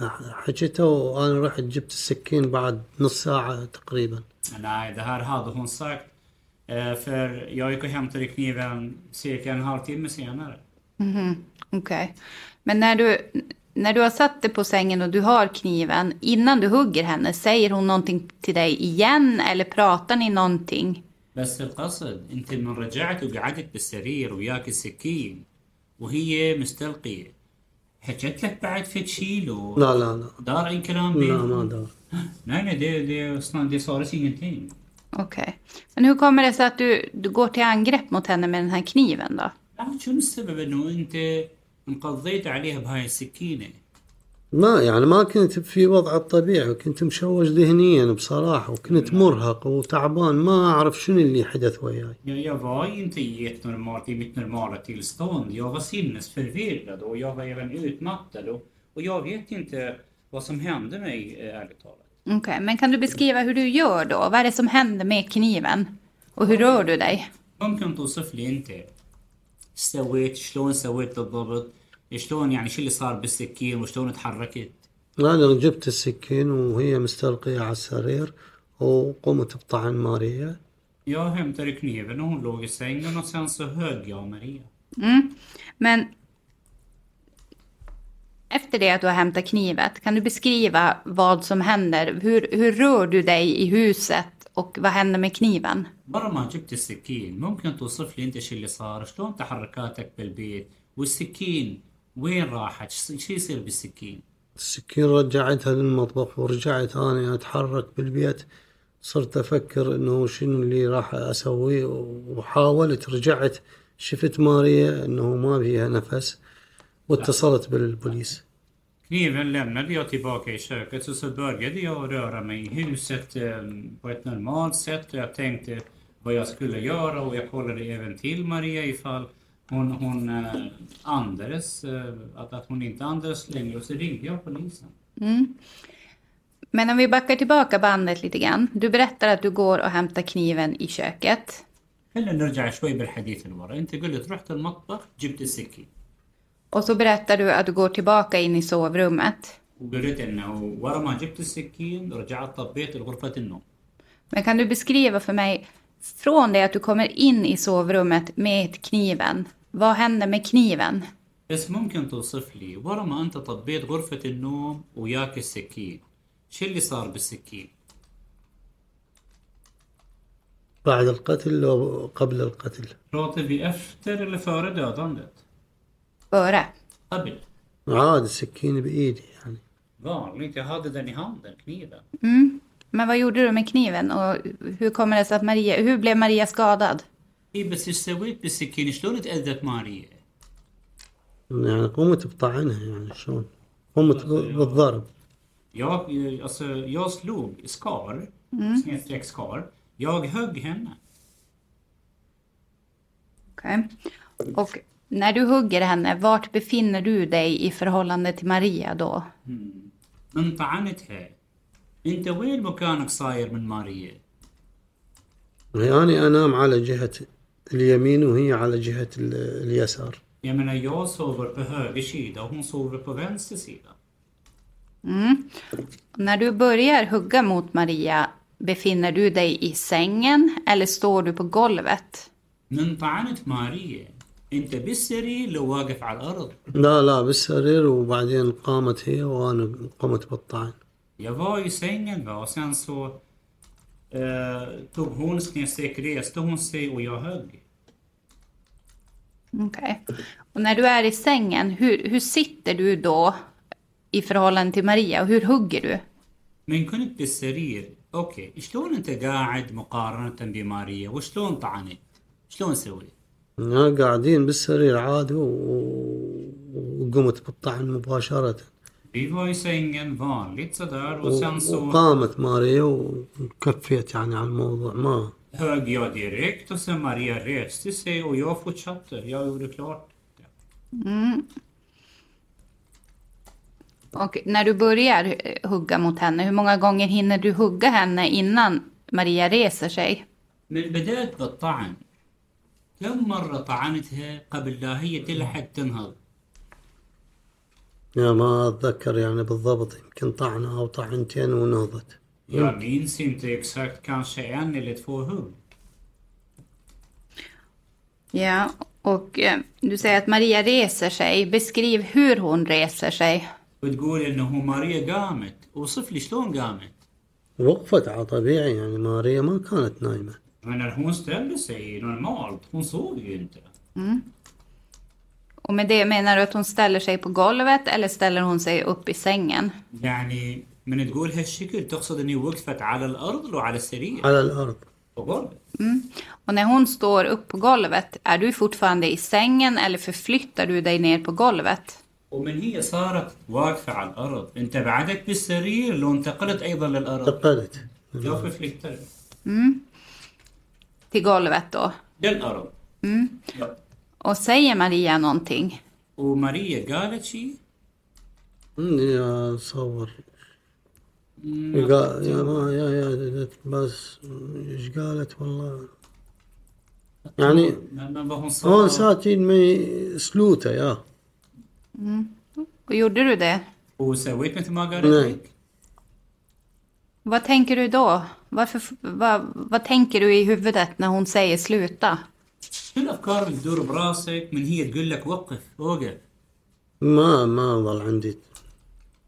حكيته وانا رحت جبت السكين بعد نص ساعه تقريبا Nej, det här hade hon sagt. Eh, för jag gick och hämtade kniven cirka en halvtimme senare. Mhm, Okej. Men när du, när du har satt dig på sängen och du har kniven, innan du hugger henne, säger hon någonting till dig igen eller pratar ni någonting? بس القصد انت من رجعت وقعدت بالسرير وياك السكين وهي مستلقية حكت لك بعد فد شي لو لا لا لا دار أي كلام لا؟ ما دار Nej, nej, det, det, snart, det sades ingenting. Okej. Men hur kommer det sig att du, du går till angrepp mot henne med den här kniven då? لا شو السبب إنه أنت انقضيت عليها بهاي السكينة؟ ما يعني ما كنت في وضع الطبيعي وكنت مشوش ذهنيا بصراحه وكنت مرهق وتعبان ما اعرف شنو اللي حدث وياي Jag, jag var inte i ett normalt, i mitt normala tillstånd. Jag var sinnesförvirrad och jag var även utmattad. Och, och jag vet inte vad som hände mig, eh, ärligt talat. Okej, men kan du beskriva hur du gör då? Vad är det som händer med kniven? Och hur rör du dig? ممكن توصف لي انت ايش سويت شلون سويت بالضبط شلون يعني شو اللي صار بالسكين وشلون تحركت انا جبت السكين وهي مستلقيه على السرير وقمت بطعن ماريا Jag hämtade kniven och hon låg i sängen och sen så högg jag Maria. Mm. Men efter det att du har hämtat knivet, kan du beskriva vad som händer? Hur, hur rör du dig i huset och vad händer med kniven? برا ما جبت السكين ممكن توصف لي انت شو اللي صار شلون تحركاتك بالبيت والسكين وين راحت؟ شو يصير بالسكين؟ السكين رجعتها للمطبخ ورجعت أنا أتحرك بالبيت صرت أفكر إنه شنو اللي راح اسويه وحاولت رجعت شفت ماريا إنه ما بيها نفس واتصلت بالبوليس. كيف لما بيعطي باكي شركة سوبر جدي أو رورا ما يهم ست بيت نورمال ست تنكت بياس كل يورا ويقول لي ايفنتيل ماريا يفال Hon, hon eh, andades, eh, att, att hon inte andades längre och så ringde jag polisen. Men om vi backar tillbaka bandet lite grann. Du berättar att du går och hämtar kniven i köket. خلينا نرجع شوي بالحديث لورا انت قلت رحت المطبخ جبت السكين Och så berättar du att du går tillbaka in i sovrummet. وقلت انه ورا ما جبت السكين رجعت طبيت غرفة النوم Men kan du beskriva för mig, från det att du kommer in i sovrummet med kniven, vad händer med kniven? بس ممكن توصف لي ورا ما انت طبيت غرفة النوم وياك السكين شو اللي صار بالسكين بعد القتل أو قبل القتل Pratar vi efter eller före dödandet? Före. قبل عاد السكين بإيدي يعني Vanligt, jag hade den i handen, kniven. Men vad gjorde du med kniven och hur kommer det sig att Maria, hur blev Maria skadad? اي بس ايش سويت بالسكين؟ شلون تأذت ماريا؟ يعني قمت بطعنها يعني شلون قمت ب- بالضرب Jag, eh, alltså, jag slog skar, snedstreck skar. Jag högg henne. Okej. Och när du hugger henne, vart befinner du dig i förhållande till Maria då? من طعنتها. انت وين مكانك صاير من ماريا؟ يعني أنا أنام على جهة اليمين وهي على جهة ال- اليسار Jag menar, jag sover på höger sida och hon sover på vänster sida. När du börjar hugga mot Maria, befinner du dig i sängen eller står du på golvet? من طعنت ماريا انت بالسرير لو واقف على الارض لا لا بالسرير وبعدين قامت هي وأنا قمت بالطعن Jag var i sängen va och sen så eh, tog hon snedstreck reste hon sig och jag högg. Okej. Och när du är i sängen, hur, hur sitter du då i förhållande till Maria och hur hugger du? من كنت بالسرير اوكي شلون انت قاعد مقارنة بماريا وشلون طعنت؟ شلون سويت؟ يعني قاعدين بالسرير عادي و- وقمت بالطعن مباشرة Vi var i sängen vanligt sådär och sen så وقامت ماريا وكفيت يعني على الموضوع ما högg jag direkt och sen Maria reste sig och jag fortsatte. Jag gjorde klart. Och när du börjar eh, hugga mot henne, hur många gånger hinner du hugga henne innan Maria reser sig? من بدأت بالطعن كم مرة طعنتها قبل لا هي تلحق تنهض يا ما أتذكر يعني بالضبط يمكن طعنة أو طعنتين ونهضت Jag minns inte exakt, kanske en eller två hugg. Ja, och eh, du säger att Maria reser sig. Beskriv hur hon reser sig. وتقول انه ماريا قامت وصف لي شلون قامت وقفت على طبيعي يعني ماريا ما كانت نايمة Men när hon ställde sig normalt, hon sov ju inte. Och med det menar du att hon ställer sig på golvet eller ställer hon sig upp i sängen? يعني من تقول هالشكل تقصد اني وقفت على الارض لو على السرير على الأرض på golvet. Och när hon står upp på golvet, är du fortfarande i sängen eller förflyttar du dig ner på golvet? ومن هي صارت واقفة على الأرض أنت بعدك بالسرير لو انتقلت أيضا للأرض انتقلت jag förflyttade Till golvet då. للأرض ja. Och säger Maria någonting? وماريا قالت شيء إني أصور قا- يا ما يا يا بس ايش قالت والله يعني Men vad hon sa... هون ساتين مي سلوته يا Och gjorde du det? وسويت مثل ما قالت Nej. لك Vad tänker du då? Varför, vad, vad tänker du i huvudet när hon säger sluta? شو الأفكار اللي تدور براسك من هي تقول لك وقف وقف ما ما ظل عندي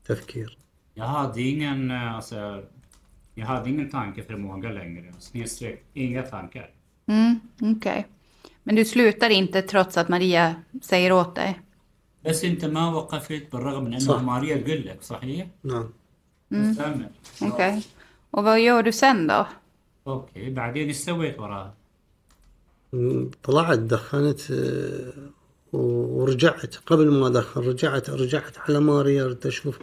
تفكير Jag hade ingen, eh, alltså, jag hade ingen tankeförmåga längre. Snedstreck, inga tankar. Mm, okej. Men du slutar inte trots att Maria säger åt dig? بس انت ما وقفت بالرغم من انه صح. ماريا تقول لك صحيح؟ نعم مستمر Okej. Och vad gör du sen då? اوكي بعدين ايش سويت وراها؟ طلعت دخنت آه، ورجعت. قبل ما ادخن رجعت رجعت على ماريا ردت أشوف.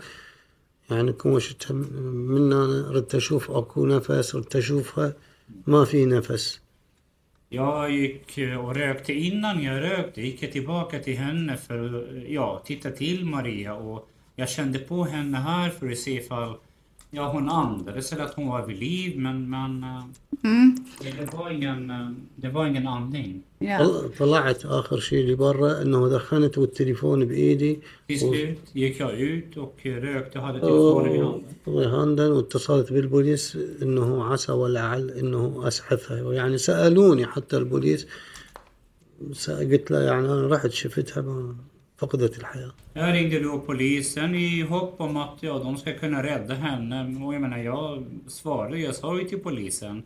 يعني كوشتها من أنا ردت أشوف أكو نفس ردت أشوفها ما في نفس. يا يك وركت innan jag rökte gick jag tillbaka till henne för ja titta till Maria och jag kände på henne. Ja, hon andades eller att hon var vid liv men, men eh, det, var ingen, eh, det var ingen andning. طل- طلعت اخر شيء لبرا انه دخنت والتليفون بايدي Till slut gick jag ut och rökte och hade telefonen i handen. و- هاندن واتصلت بالبوليس انه عسى ولعل انه اسعفها يعني سالوني حتى البوليس قلت له يعني أنا رحت شفتها ما- فقدت الحياه Jag ringde då polisen i hopp om att ja, de ska kunna rädda henne. Och jag menar, jag svarade, jag sa ju till polisen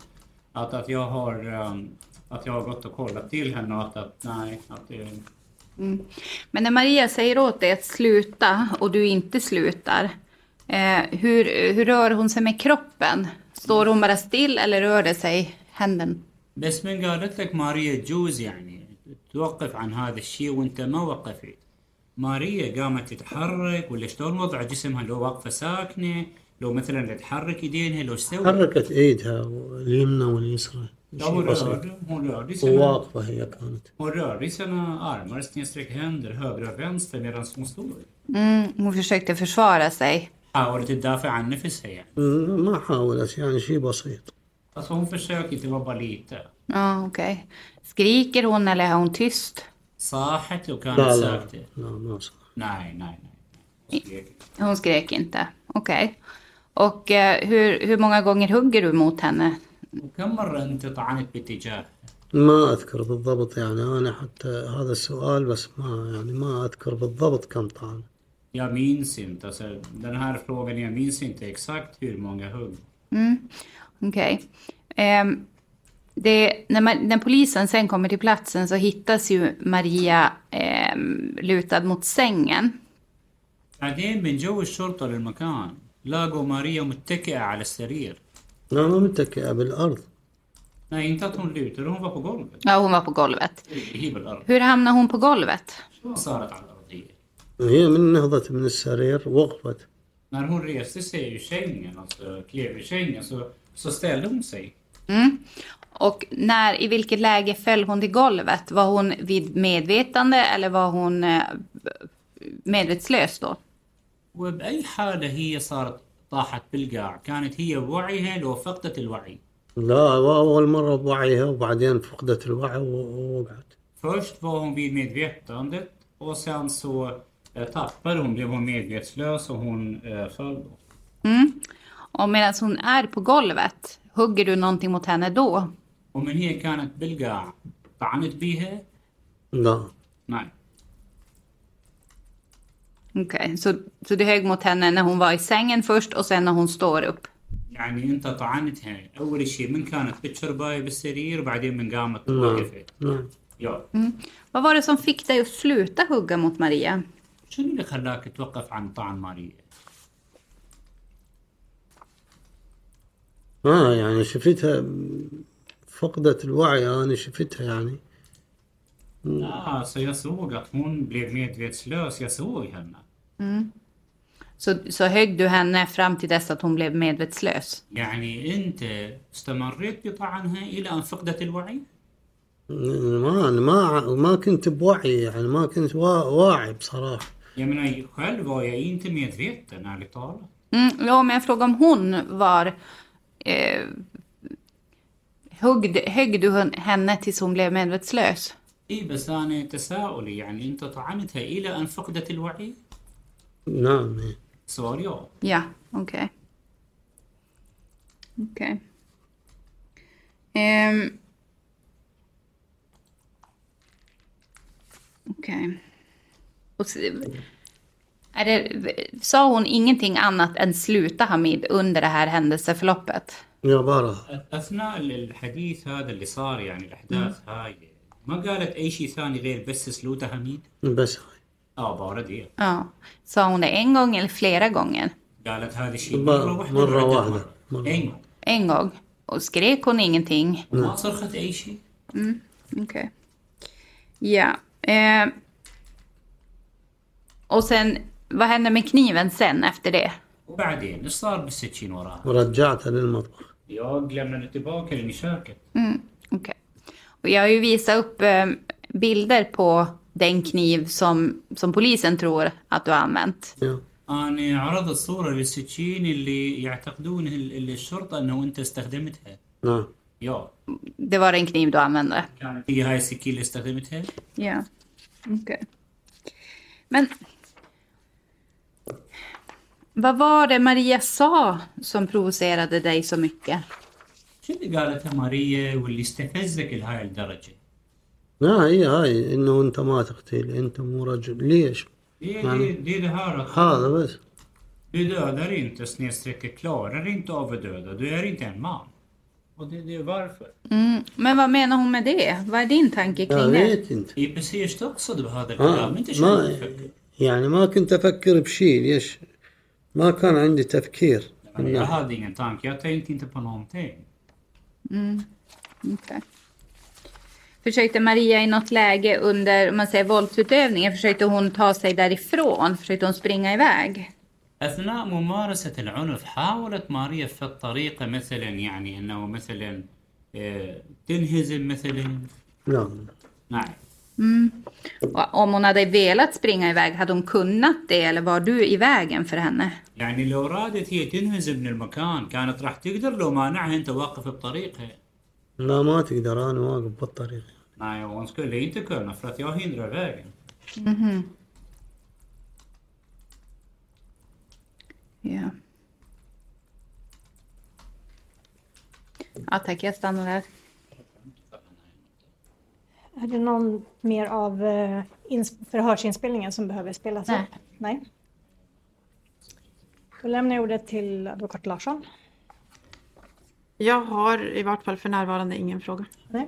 att, att, jag, har, um, att jag har gått och kollat till henne och att, att nej, att det, Men när Maria säger åt dig att sluta och du inte slutar, eh, hur, hur rör hon sig med kroppen? Står hon bara still eller rör det sig händen? بس من قالت لك ماريا تجوز يعني توقف عن هذا الشيء وانت ما وقفت ماريا قامت تتحرك ولا شلون وضع جسمها؟ لو واقفة ساكنة لو مثلا تحرك إيدينها لو سوت حركت إيدها اليمنى واليسرى. واقفه هي كانت. مو آه، في شيء تفشوار سي إيه؟ حاولت تدافع عن نفسها يعني. ما حاولت يعني شيء بسيط. بس هون في الشيء كنت آه أوكي. سكريكر هون لها هون تيست صاحت وكانت لا لا ساكتة. لا ما صار Nej, nej, nej. Hon skrek inte. Okej. Och eh, hur, hur många gånger hugger du mot henne? وكم مرة أنت طعنت باتجاه؟ ما اذكر بالضبط يعني انا حتى هذا السؤال بس ما يعني ما اذكر بالضبط كم طعن Jag minns inte. Alltså, den här frågan, jag minns inte exakt hur många hugg. Mm, Okej. Ehm, det, när, man, när polisen sen kommer till platsen så hittas ju Maria ehm, lutad mot sängen. بعدين من جو الشرطة للمكان لاقوا ماريا متكئة على السرير. لا ما متكئة بالارض Nej, inte att hon lutade, hon var på golvet. Ja, hon var på golvet. هي بالأرض. Hur hamnade hon på golvet? شلون صارت على الأرضية؟ هي من نهضت من السرير وقفت När hon reste sig ur sängen, alltså klev ur sängen, så, så ställde hon sig. Mm. Och när, i vilket läge föll hon till golvet? Var hon vid medvetande eller var hon eh, medvetslös då? وبأي حالة هي صارت طاحت بالقاع كانت هي بوعيها لو فقدت الوعي لا أول مرة بوعيها وبعدين فقدت الوعي ووقعت Först var hon vid medvetandet och sen så eh, tappade hon, blev hon medvetslös och hon eh, föll. då. Mm. Och medan hon är på golvet, hugger du någonting mot henne då? ومن هي كانت بالقاع طعنت بيها؟ لا Nej. Okej, så, så du högg mot henne när hon var i sängen först och sen när hon står upp? يعني انت طعنتها اول شيء من كانت بتشرباية بالسرير وبعدين من قامت نعم وقفت. نعم Ja. Vad var det som fick dig att sluta hugga mot Maria? شنو اللي خلاك توقف عن طعن ماريا؟ آه يعني شفتها فقدت الوعي أنا شفتها يعني Ja, så jag såg att hon blev medvetslös. Jag såg henne. Så, så högg du henne fram till dess att hon blev medvetslös? يعني انت استمريت بطعنها الى ان فقدت الوعي؟ ما أنا ما ما كنت بوعي يعني ما كنت وا- واعي بصراحة Jag menar, själv var jag inte medveten, ärligt talat. Mm, ja, men jag frågar om hon var... Eh, högg, högg du hun- henne tills hon blev medvetslös? اي بس انا تساؤلي يعني انت طعنتها الى ان فقدت الوعي؟ نعم إيه. سؤال ja. Ja, okej. Okej. Ehm. Okej. Och s- Är det, sa hon ingenting annat än sluta Hamid under det här händelseförloppet? يا برا أثناء الحديث هذا اللي صار يعني الأحداث هاي ما قالت أي شيء ثاني غير بس سلوته حميد؟ بس هاي آه bara det. Ja. Sa hon det en gång eller flera gånger? قالت هذا الشيء ب- مرة واحدة مرة ولا واحدة. مرة؟ مرة. en gång. En gång. Och skrek hon ingenting? وما صرخت أي شيء؟ Okej. Ja. Eh. Och sen, vad hände med kniven sen efter det? وبعدين إيش صار بالسكين وراها؟ ورجعتها للمطبخ Jag lämnade tillbaka den i köket. Mm, Okej. Och jag har ju visat upp eh, bilder på den kniv som, som polisen tror att du har använt. Ja. انا عرضت الصورة للسكين اللي يعتقدون ال- ال- الشرطة انه انت استخدمتها نعم ja Det var den kniv du använde. كانت هي هاي السكين اللي استخدمتها Ja, okej. Men vad var det Maria sa som provocerade dig så mycket? شو اللي قالتها ماريا واللي استفزك لهاي الدرجة؟ لا هي هاي انه انت ما تقتل انت مو رجل ليش؟ Det, Men- det, det är det här att هذا بس du dödar inte snedstrecket klarar inte av att döda. Du är inte en man. Och det, det är varför. Mm, men vad menar hon med det? Vad är din tanke jag kring det? vet inte هي بس هي ايش تقصد بهذا آه الكلام؟ انت شو ما تفكر؟ يعني ما كنت افكر بشيء ليش؟ ما كان عندي تفكير Men jag hade ingen tanke. Jag tänkte inte på någonting. Okej. Försökte Maria i något läge under om man säger, våldsutövningen, försökte hon ta sig därifrån? Försökte hon springa iväg? أثناء ممارسة العنف حاولت ماريا في الطريقة مثلا يعني أنه مثلا آه، تنهزم مثلا لا نعم Och om hon hade velat springa iväg, hade hon kunnat det eller var du i vägen för henne? يعني لو رادت هي تنهزم من المكان كانت راح تقدر لو مانعها أنت واقف بطريقها لا ما تقدر انا واقف بالطريق Nej, hon skulle inte kunna för att jag hindrar vägen. Ja. Ja tack, jag stannar där. Är det någon mer av eh, ins- förhörsinspelningen som behöver spelas Nej. upp? Nej. Då lämnar jag ordet till advokat Larsson. Jag har i vart fall för närvarande ingen fråga. Nej.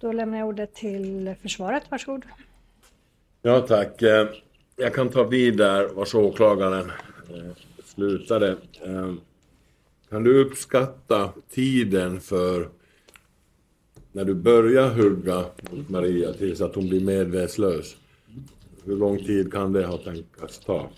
Då lämnar jag ordet till försvaret. Varsågod. Ja, tack. Eh, Jag kan ta vid där vars åklagaren eh, slutade. Kan du uppskatta tiden för när du börjar hugga mot Maria tills att hon blir medvetslös? Hur lång tid kan det ha tänkats ta?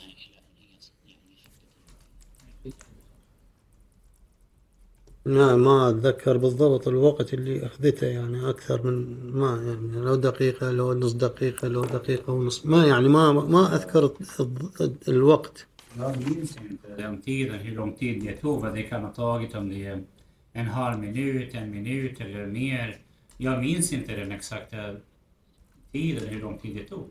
لا ما اتذكر بالضبط الوقت اللي اخذته يعني اكثر من ما يعني لو دقيقة لو نص دقيقة لو دقيقة ونص ما يعني ما ما اذكر الض- الوقت Jag minns inte den tiden, hur lång tid det tog, vad det kan ha tagit, om det är en halv minut, en minut eller mer. Jag minns inte den exakta tiden, hur lång tid det tog.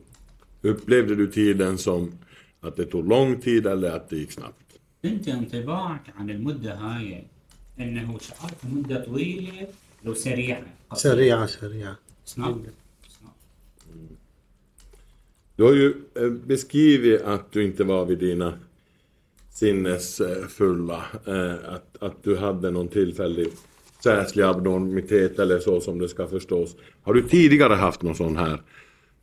Upplevde du tiden som att det tog lång tid eller att det gick snabbt? انت انطباعك عن المدة هاي انه شعرت مدة طويلة لو سريعة سريعة سريعة snabbt. snabbt. Du har ju eh, beskrivit att du inte var vid dina sinnesfulla, eh, att, att du hade någon tillfällig särskild abnormitet eller så som det ska förstås. Har du tidigare haft någon sån här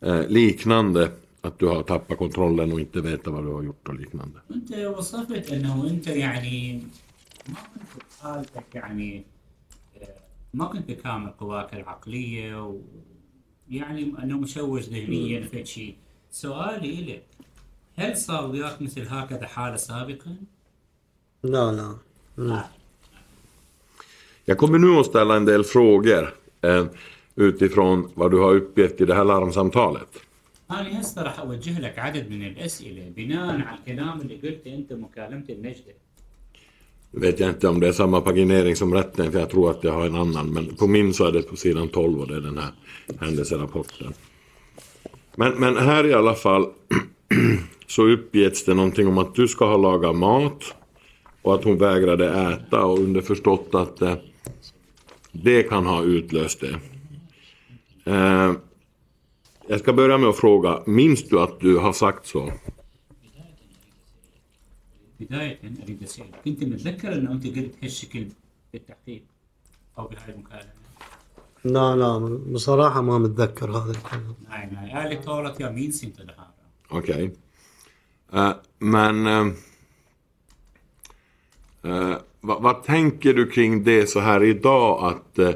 eh, liknande, att du har tappat kontrollen och inte vet vad du har gjort och liknande? انت وصفت انه انت يعني ما كنت في حالتك يعني آه، ما كنت بكامل قواك العقلية و يعني انه مشوش ذهنيا في شيء سؤالي لك هل صار وياك مثل هكذا حالة سابقا؟ لا لا لا Jag kommer nu att ställa en del frågor eh, utifrån vad du har uppgett i det här larmsamtalet. أنا هسه راح أوجه لك عدد من الأسئلة بناء على الكلام اللي قلته أنت مكالمة النجدة. Nu vet jag inte om det är samma paginering som rätten, för jag tror att jag har en annan. Men på min så är det på sidan 12 och det är den här händelserapporten. Men, men här i alla fall så uppges det någonting om att du ska ha lagat mat och att hon vägrade äta och underförstått att eh, det kan ha utlöst det. Eh, jag ska börja med att fråga, minns du att du har sagt så? بداية أريد أسألك كنت متذكر أنه أنت قلت هالشكل بالتحقيق أو بهاي المكالمة؟ لا لا بصراحة ما متذكر هذا الكلام Nej, nej, ärligt talat, jag minns inte det här. Okej. Eh, men... eh, eh, vad, vad tänker du kring det så här idag att eh,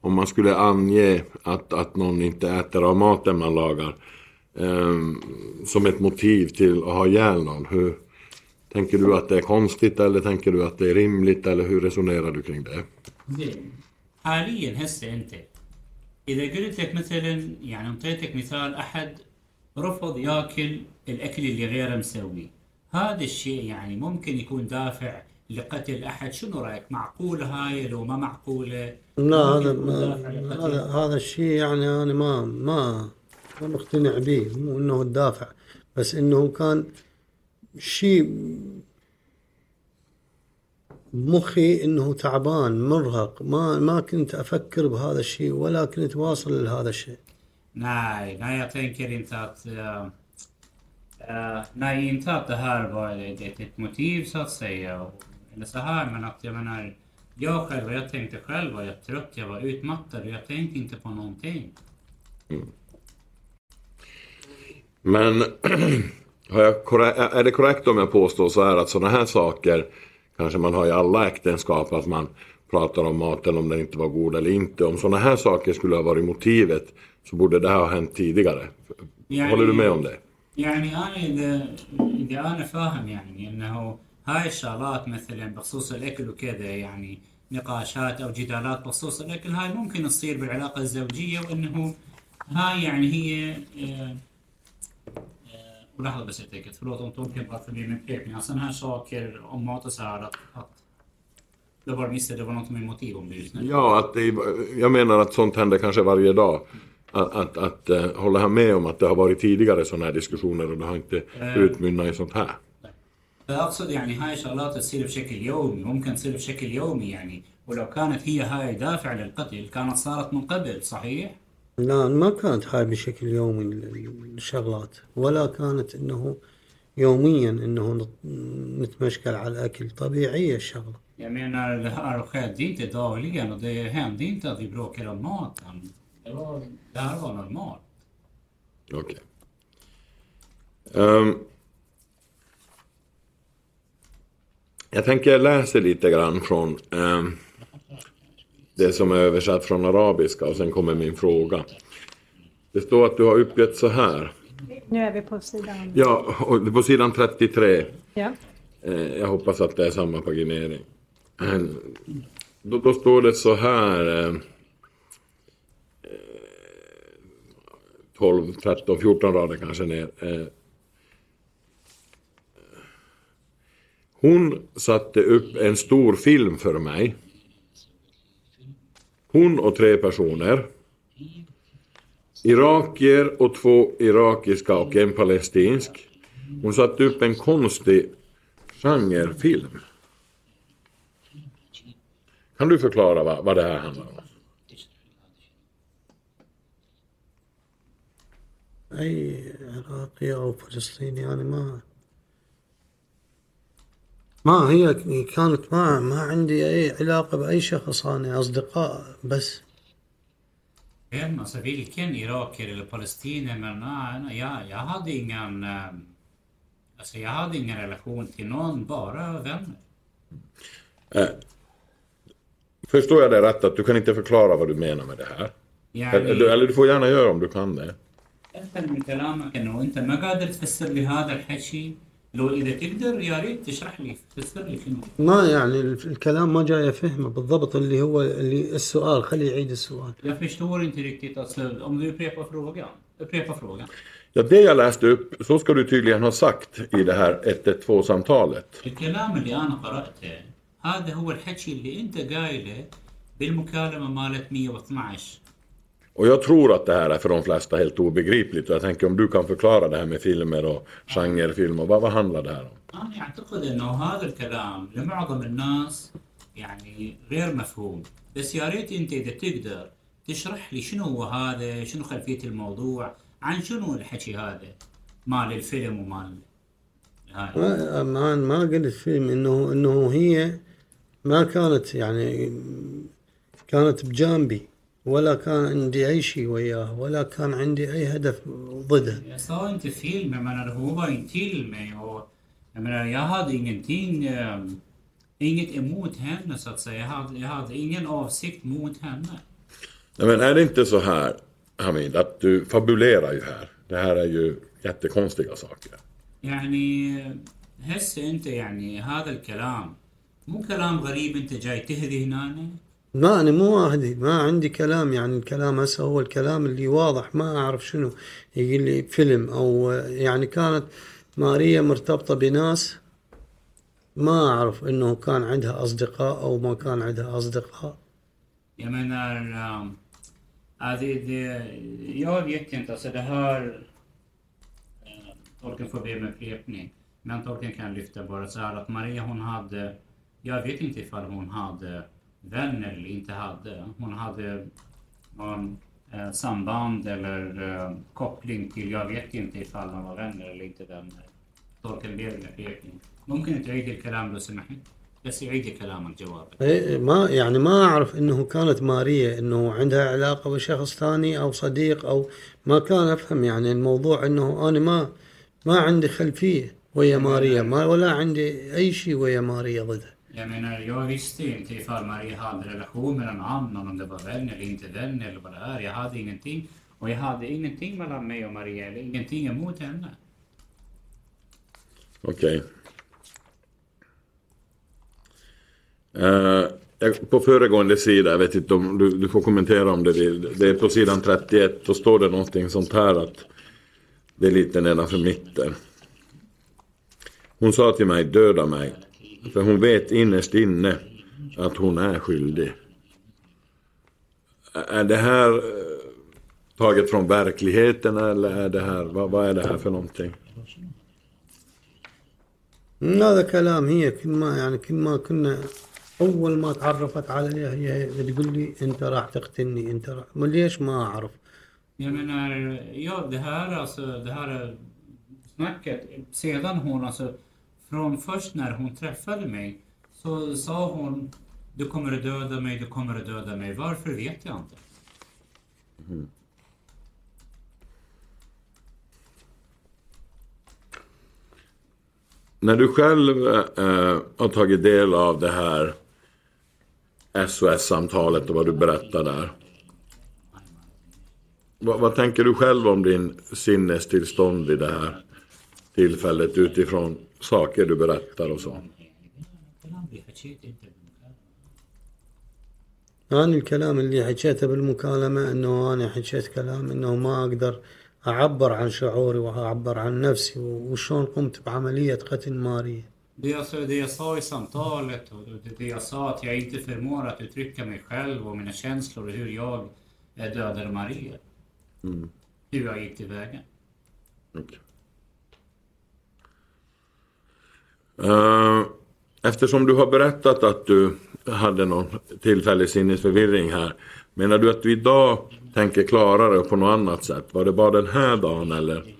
om man skulle ange att, att någon inte äter av maten man lagar eh, som ett motiv till att ha ihjäl någon. Hur, tänker du att det är konstigt eller tänker du att det är rimligt eller hur resonerar du kring det? زين حاليا هسه أنت اذا قلت لك مثلا يعني انطيتك مثال احد رفض ياكل الاكل اللي غيره مسويه هذا الشيء يعني ممكن يكون دافع لقتل أحد. شنو رأيك؟ معقوله هاي لو ما معقولة؟ لا هذا. هذا هذا الشيء يعني أنا ما ما ما مقتنع به. مو إنه الدافع بس إنه كان شيء مخي إنه تعبان مرهق. ما ما كنت أفكر بهذا الشيء ولا كنت واصل لهذا الشيء. Nej, nej jag tänker inte att... eh, eh, nej, inte att det här var ett, ett, ett motiv så att säga. Och, eller så här, men att jag menar... Jag själv, jag tänkte själv var jag trött, jag var utmattad och jag tänkte inte på någonting. Men har jag korre- är det korrekt om jag påstår så här att sådana här saker kanske man har i alla äktenskap att man pratar om maten om den inte var god eller inte. Om sådana här saker skulle ha varit motivet så borde det här ha hänt tidigare. يعني- Håller du med om det? يعني انا اذا اذا انا فاهم يعني انه هاي الشغلات مثلا بخصوص الاكل وكذا يعني نقاشات او جدالات بخصوص الاكل هاي ممكن تصير بالعلاقه الزوجيه وانه هاي يعني هي آه، آه، ولحظه بس اتاكد förlåt om tolken bara förbi min pekning. Sådana här saker om mat och så här att, att jag bara missade det var något med motiv om det just nu. Ja, att det, jag menar att sånt händer kanske varje dag. Att, att, att eh, håller han med om att det har varit tidigare sådana här diskussioner och det har inte utmynnat i sånt här? اقصد يعني هاي شغلات تصير بشكل يومي ممكن تصير بشكل يومي يعني ولو كانت هي هاي دافع للقتل كانت صارت من قبل صحيح؟ لا ما كانت هاي بشكل يومي ال- الشغلات ولا كانت إنه يوميا إنه نت- نتمشكل على الأكل طبيعية الشغلة Jag menar det här skedde inte dagligen och det hände inte att vi bråkade om maten. Det, var, det här var normalt. Okej. Ehm, jag tänker jag läser lite grann från ehm, det som är översatt från arabiska och sen kommer min fråga. Det står att du har uppgett så här. Nu är vi på sidan. Ja, på sidan 33. Ja. Eh, jag hoppas att det är samma paginering. Eh, Då, då står det så här. Eh, eh, 12, 13, 14 rader kanske ner. hon satte upp en stor film för mig. Hon och tre personer. Irakier och två irakiska och en palestinsk. Hon satte upp en konstig genrefilm. Kan du förklara vad, vad det här handlar om? اي عراقي او فلسطيني انا ما ما هي كانت ما ما عندي اي علاقه باي شخص انا اصدقاء بس Vem, alltså vilken irakier eller palestinier, men nej, jag, jag hade ingen... eh, Alltså jag hade ingen relation till någon, bara vänner. Eh, förstår jag det rätt att du kan inte förklara vad du menar med det här? Eller, يعني eller du får gärna göra om du kan det. افهم من كلامك انه انت ما قادر تفسر لي هذا الحكي لو إذا تقدر يا ريت تشرح لي تفسر لي شنو ما يعني الكلام ما جاي افهمه بالضبط اللي هو اللي السؤال خليه يعيد السؤال Jag förstår inte riktigt. Alltså, om du upprepar frågan. Upprepa frågan. Ja, det jag läste upp, så ska du tydligen ha sagt i det här 112-samtalet. الكلام اللي أنا قرأته هذا هو الحكي اللي أنت قايله بالمكالمة مالت 112 Och jag tror att det här är för de flesta helt obegripligt. Och jag tänker om du kan förklara det här med filmer och genrefilmer. Vad, vad handlar det här om? أنا اعتقد انه هذا الكلام لمعظم الناس يعني غير مفهوم بس يا ريت انت اذا تقدر تشرح لي شنو هو هذا شنو خلفيه الموضوع عن شنو الحكي هذا مال الفيلم ومال هاي ما ما, ما قلت فيلم انه انه هي ما كانت يعني كانت بجانبي ولا كان عندي اي شيء وياه ولا كان عندي اي هدف ضده Jag sa inte film, jag menar hon var intill mig och jag menar jag hade ingenting, eh, inget emot henne så att säga. Jag hade, jag hade ingen avsikt mot henne. Nej, men är det inte så här, Hamid, att du fabulerar ju här. Det här är ju jättekonstiga saker. يعني هسه انت يعني هذا الكلام مو كلام غريب انت جاي تهذي هنا ما أنا مو وحدي ما عندي كلام يعني الكلام هسه هو الكلام اللي واضح ما أعرف شنو. يقول لي فيلم أو يعني كانت ماريا مرتبطة بناس ما أعرف إنه كان عندها أصدقاء أو ما كان عندها ja, det, det, jag vet inte, alltså det här... Tolken får be med upprepning. Men tolken kan lyfta bara så här att Maria hon hade... Jag vet inte ifall hon hade vänner eller inte hade. Hon hade någon eh, samband eller eh, koppling till, jag vet inte ifall de var vänner eller inte vänner. ber med upprepning. ممكن تعيد الكلام لو سمحت؟ بس عيدي كلام الجواب. ما يعني ما أعرف إنه كانت ماريا إنه عندها علاقة بشخص ثاني أو صديق أو ما كان أفهم يعني الموضوع إنه أنا ما ما عندي خلفية ويا ماريا ما ولا عندي أي شيء ويا ماريا ضدها Jag menar, jag visste ju inte ifall Maria hade relation med någon annan, om det var vän eller inte vän eller vad det är. Jag hade ingenting. Och jag hade ingenting mellan mig och Maria, eller ingenting emot henne. Okej. Eh, okay. Uh, på föregående sida, jag vet inte om du, du får kommentera om det vill. Det är på sidan 31, då står det någonting sånt här att det är lite nedanför mitten. Hon sa till mig, döda mig. För hon vet innerst inne att hon är skyldig. Är det här eh, taget från verkligheten eller är det här, vad, vad är det här för någonting? هذا كلام هي كل ما يعني كل ما كنا أول ما تعرفت علي هي بتقول لي أنت راح تقتلني أنت راح ما ليش ما أعرف Jag menar, ja det här alltså, det här snacket. Sedan hon alltså, från först när hon träffade mig så sa hon du kommer att döda mig, du kommer att döda mig. Varför vet jag inte. Mm. När du själv eh, har tagit del av det här SOS-samtalet och vad du berättar där. Vad, vad tänker du själv om din sinnestillstånd vid det här tillfället utifrån saker du berättar och så? أنا الكلام اللي حكيته بالمكالمة أنه أنا حكيت كلام أنه ما أقدر أعبر عن شعوري وأعبر عن نفسي وشلون قمت بعملية قتل ماريا Det jag, sa- det jag sa i samtalet och det, det jag sa att jag inte förmår att uttrycka mig själv och mina känslor och hur jag eh, dödade Maria. Hur jag gick tillväga. Okej. eftersom du har berättat att du hade någon tillfällig sinnesförvirring här. Menar du att du idag tänker klarare på något annat sätt? Var det bara den här dagen eller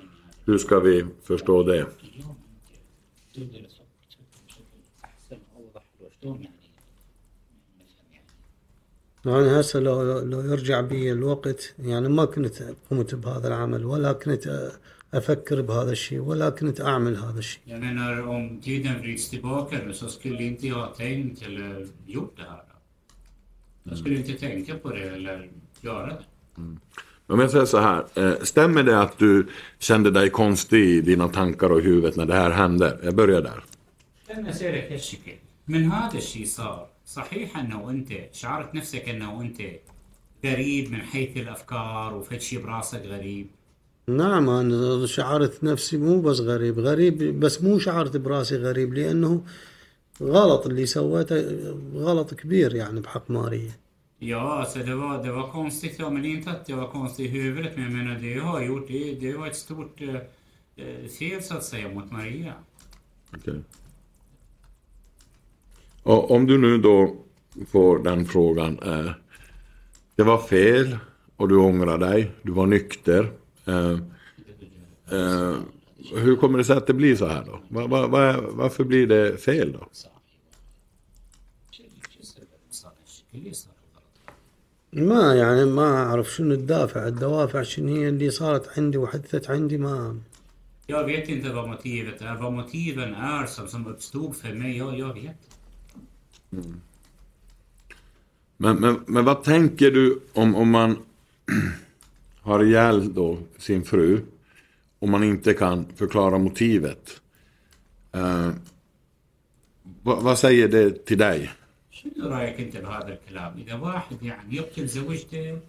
hur ska vi förstå det? أنا هسه لو لو يرجع بي الوقت يعني ما كنت قمت بهذا العمل ولا كنت أفكر بهذا الشيء ولا كنت أعمل هذا الشيء Jag menar om tiden vrids tillbaka nu så skulle inte jag ha tänkt eller gjort det här. Jag skulle inte tänka på det eller göra det. Om jag säger så här, eh, stämmer det att du kände dig konstig i dina tankar och huvudet när det här hände? Jag börjar där. لما أسألك هالشكل من هذا الشيء صار صحيح أنه أنت شعرت نفسك أنه أنت غريب من حيث الأفكار وفد شيء براسك غريب نعم أنا شعرت نفسي مو بس غريب غريب بس مو شعرت براسي غريب لأنه غلط اللي سويته غلط كبير يعني بحق ماريا Ja, alltså det var, det var konstigt. Ja, men inte att jag var konstig i huvudet. Men jag menar, det jag har gjort, det, det var ett stort eh, eh, fel så att säga mot Maria. Okej. Och om du nu då får den frågan. Eh, det var fel och du ångrar dig. Du var nykter. Eh, eh, hur kommer det sig att det blir så här då? Va, va, va, varför blir det fel då? ما يعني ما أعرف شنو الدافع الدوافع شنو هي اللي صارت عندي وحدثت عندي ما Jag vet inte vad motivet är. Vad motiven är som, som uppstod för mig, jag, jag vet. Men, men, men vad tänker du om, om man har ihjäl då sin fru och man inte kan förklara motivet? Eh, vad, vad säger det till dig? شنو رأيك أنت بهذا الكلام؟ إذا واحد يعني يقتل زوجته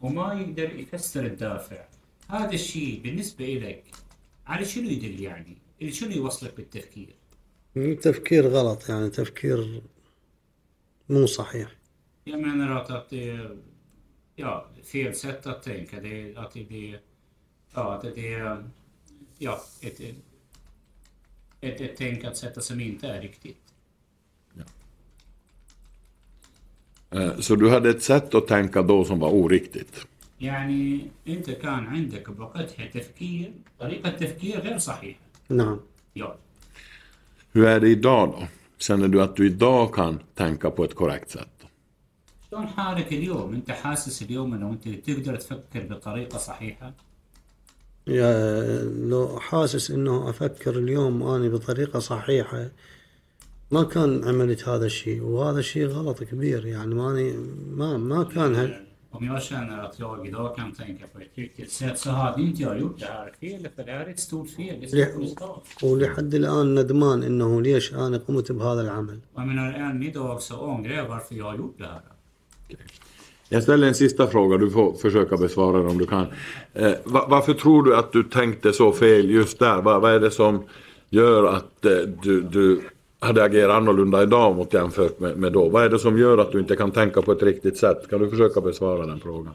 وما يقدر يفسر الدافع هذا الشيء بالنسبة لك على شنو يدل يعني؟ شنو يوصلك بالتفكير؟ تفكير غلط يعني تفكير مو صحيح att det ja, fel sätt att tänka. Det, att det, det, ja, att det är ja, ett, ett, ett tänkasätt som inte är riktigt. Eh, Så du hade ett sätt att tänka då som var oriktigt? يعني انت كان عندك بوقتها تفكير طريقة تفكير غير صحيحة. نعم Ja. Hur är det idag då? Känner du att du idag kan tänka på ett korrekt sätt? شلون حالك اليوم؟ أنت حاسس اليوم إنه أنت تقدر تفكر بطريقة صحيحة؟ يا لو حاسس إنه أفكر اليوم أني بطريقة صحيحة ما كان عملت هذا الشيء وهذا الشيء غلط كبير يعني ماني ما ما كان ه- Om jag känner att jag idag kan tänka på ett riktigt sätt så hade inte jag gjort det här felet för det här är ett stort fel. Det är ett stort misstag. ولحد الآن ندمان إنه ليش أنا قمت بهذا العمل Och Jag menar än idag så ångrar jag varför jag har gjort det här. Jag ställer en sista fråga, du får försöka besvara den om du kan. Eh, va- varför tror du att du tänkte så fel just där? Va- vad är det som gör att eh, du, du hade agerat annorlunda idag mot jämfört med, med då? Vad är det som gör att du inte kan tänka på ett riktigt sätt? Kan du försöka besvara den frågan?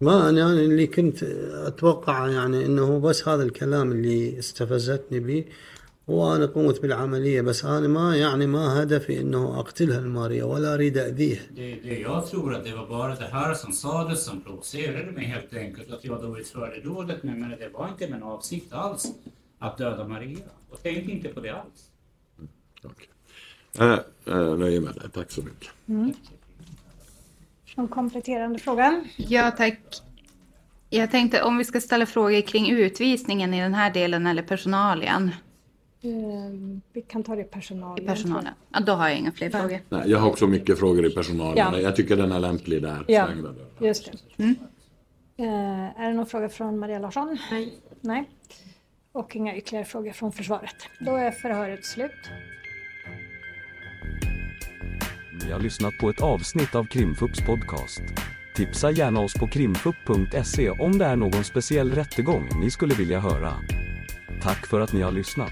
ما انا أنا اللي كنت اتوقع يعني انه بس هذا الكلام اللي استفزتني به وانا قمت بالعمليه بس انا ما يعني ما هدفي انه اقتلها الماريا ولا اريد اذيها Det, det jag tror att det var bara det här som sades som provocerade mig helt enkelt. Att jag då utförde dådet. Men jag menar, det var inte min avsikt alls att döda Maria. Och tänk inte på det alls. Okej. Eh, eh, nöjer med det, tack så mycket. Någon kompletterande fråga? Ja, tack. Jag tänkte om vi ska ställa frågor kring utvisningen i den här delen eller personalien. Eh, vi kan ta det i personalen. I personalen. Ja, då har jag inga fler frågor. Nej, jag har också mycket frågor i personalen. Ja. Jag tycker den är lämplig där. Ja. Just det. Eh, är det någon fråga från Maria Larsson? Nej. Nej. Och inga ytterligare frågor från försvaret. Då är förhöret slut. Ni har lyssnat på ett avsnitt av Krimfupps podcast. Tipsa gärna oss på krimfupp.se om det är någon speciell rättegång ni skulle vilja höra. Tack för att ni har lyssnat.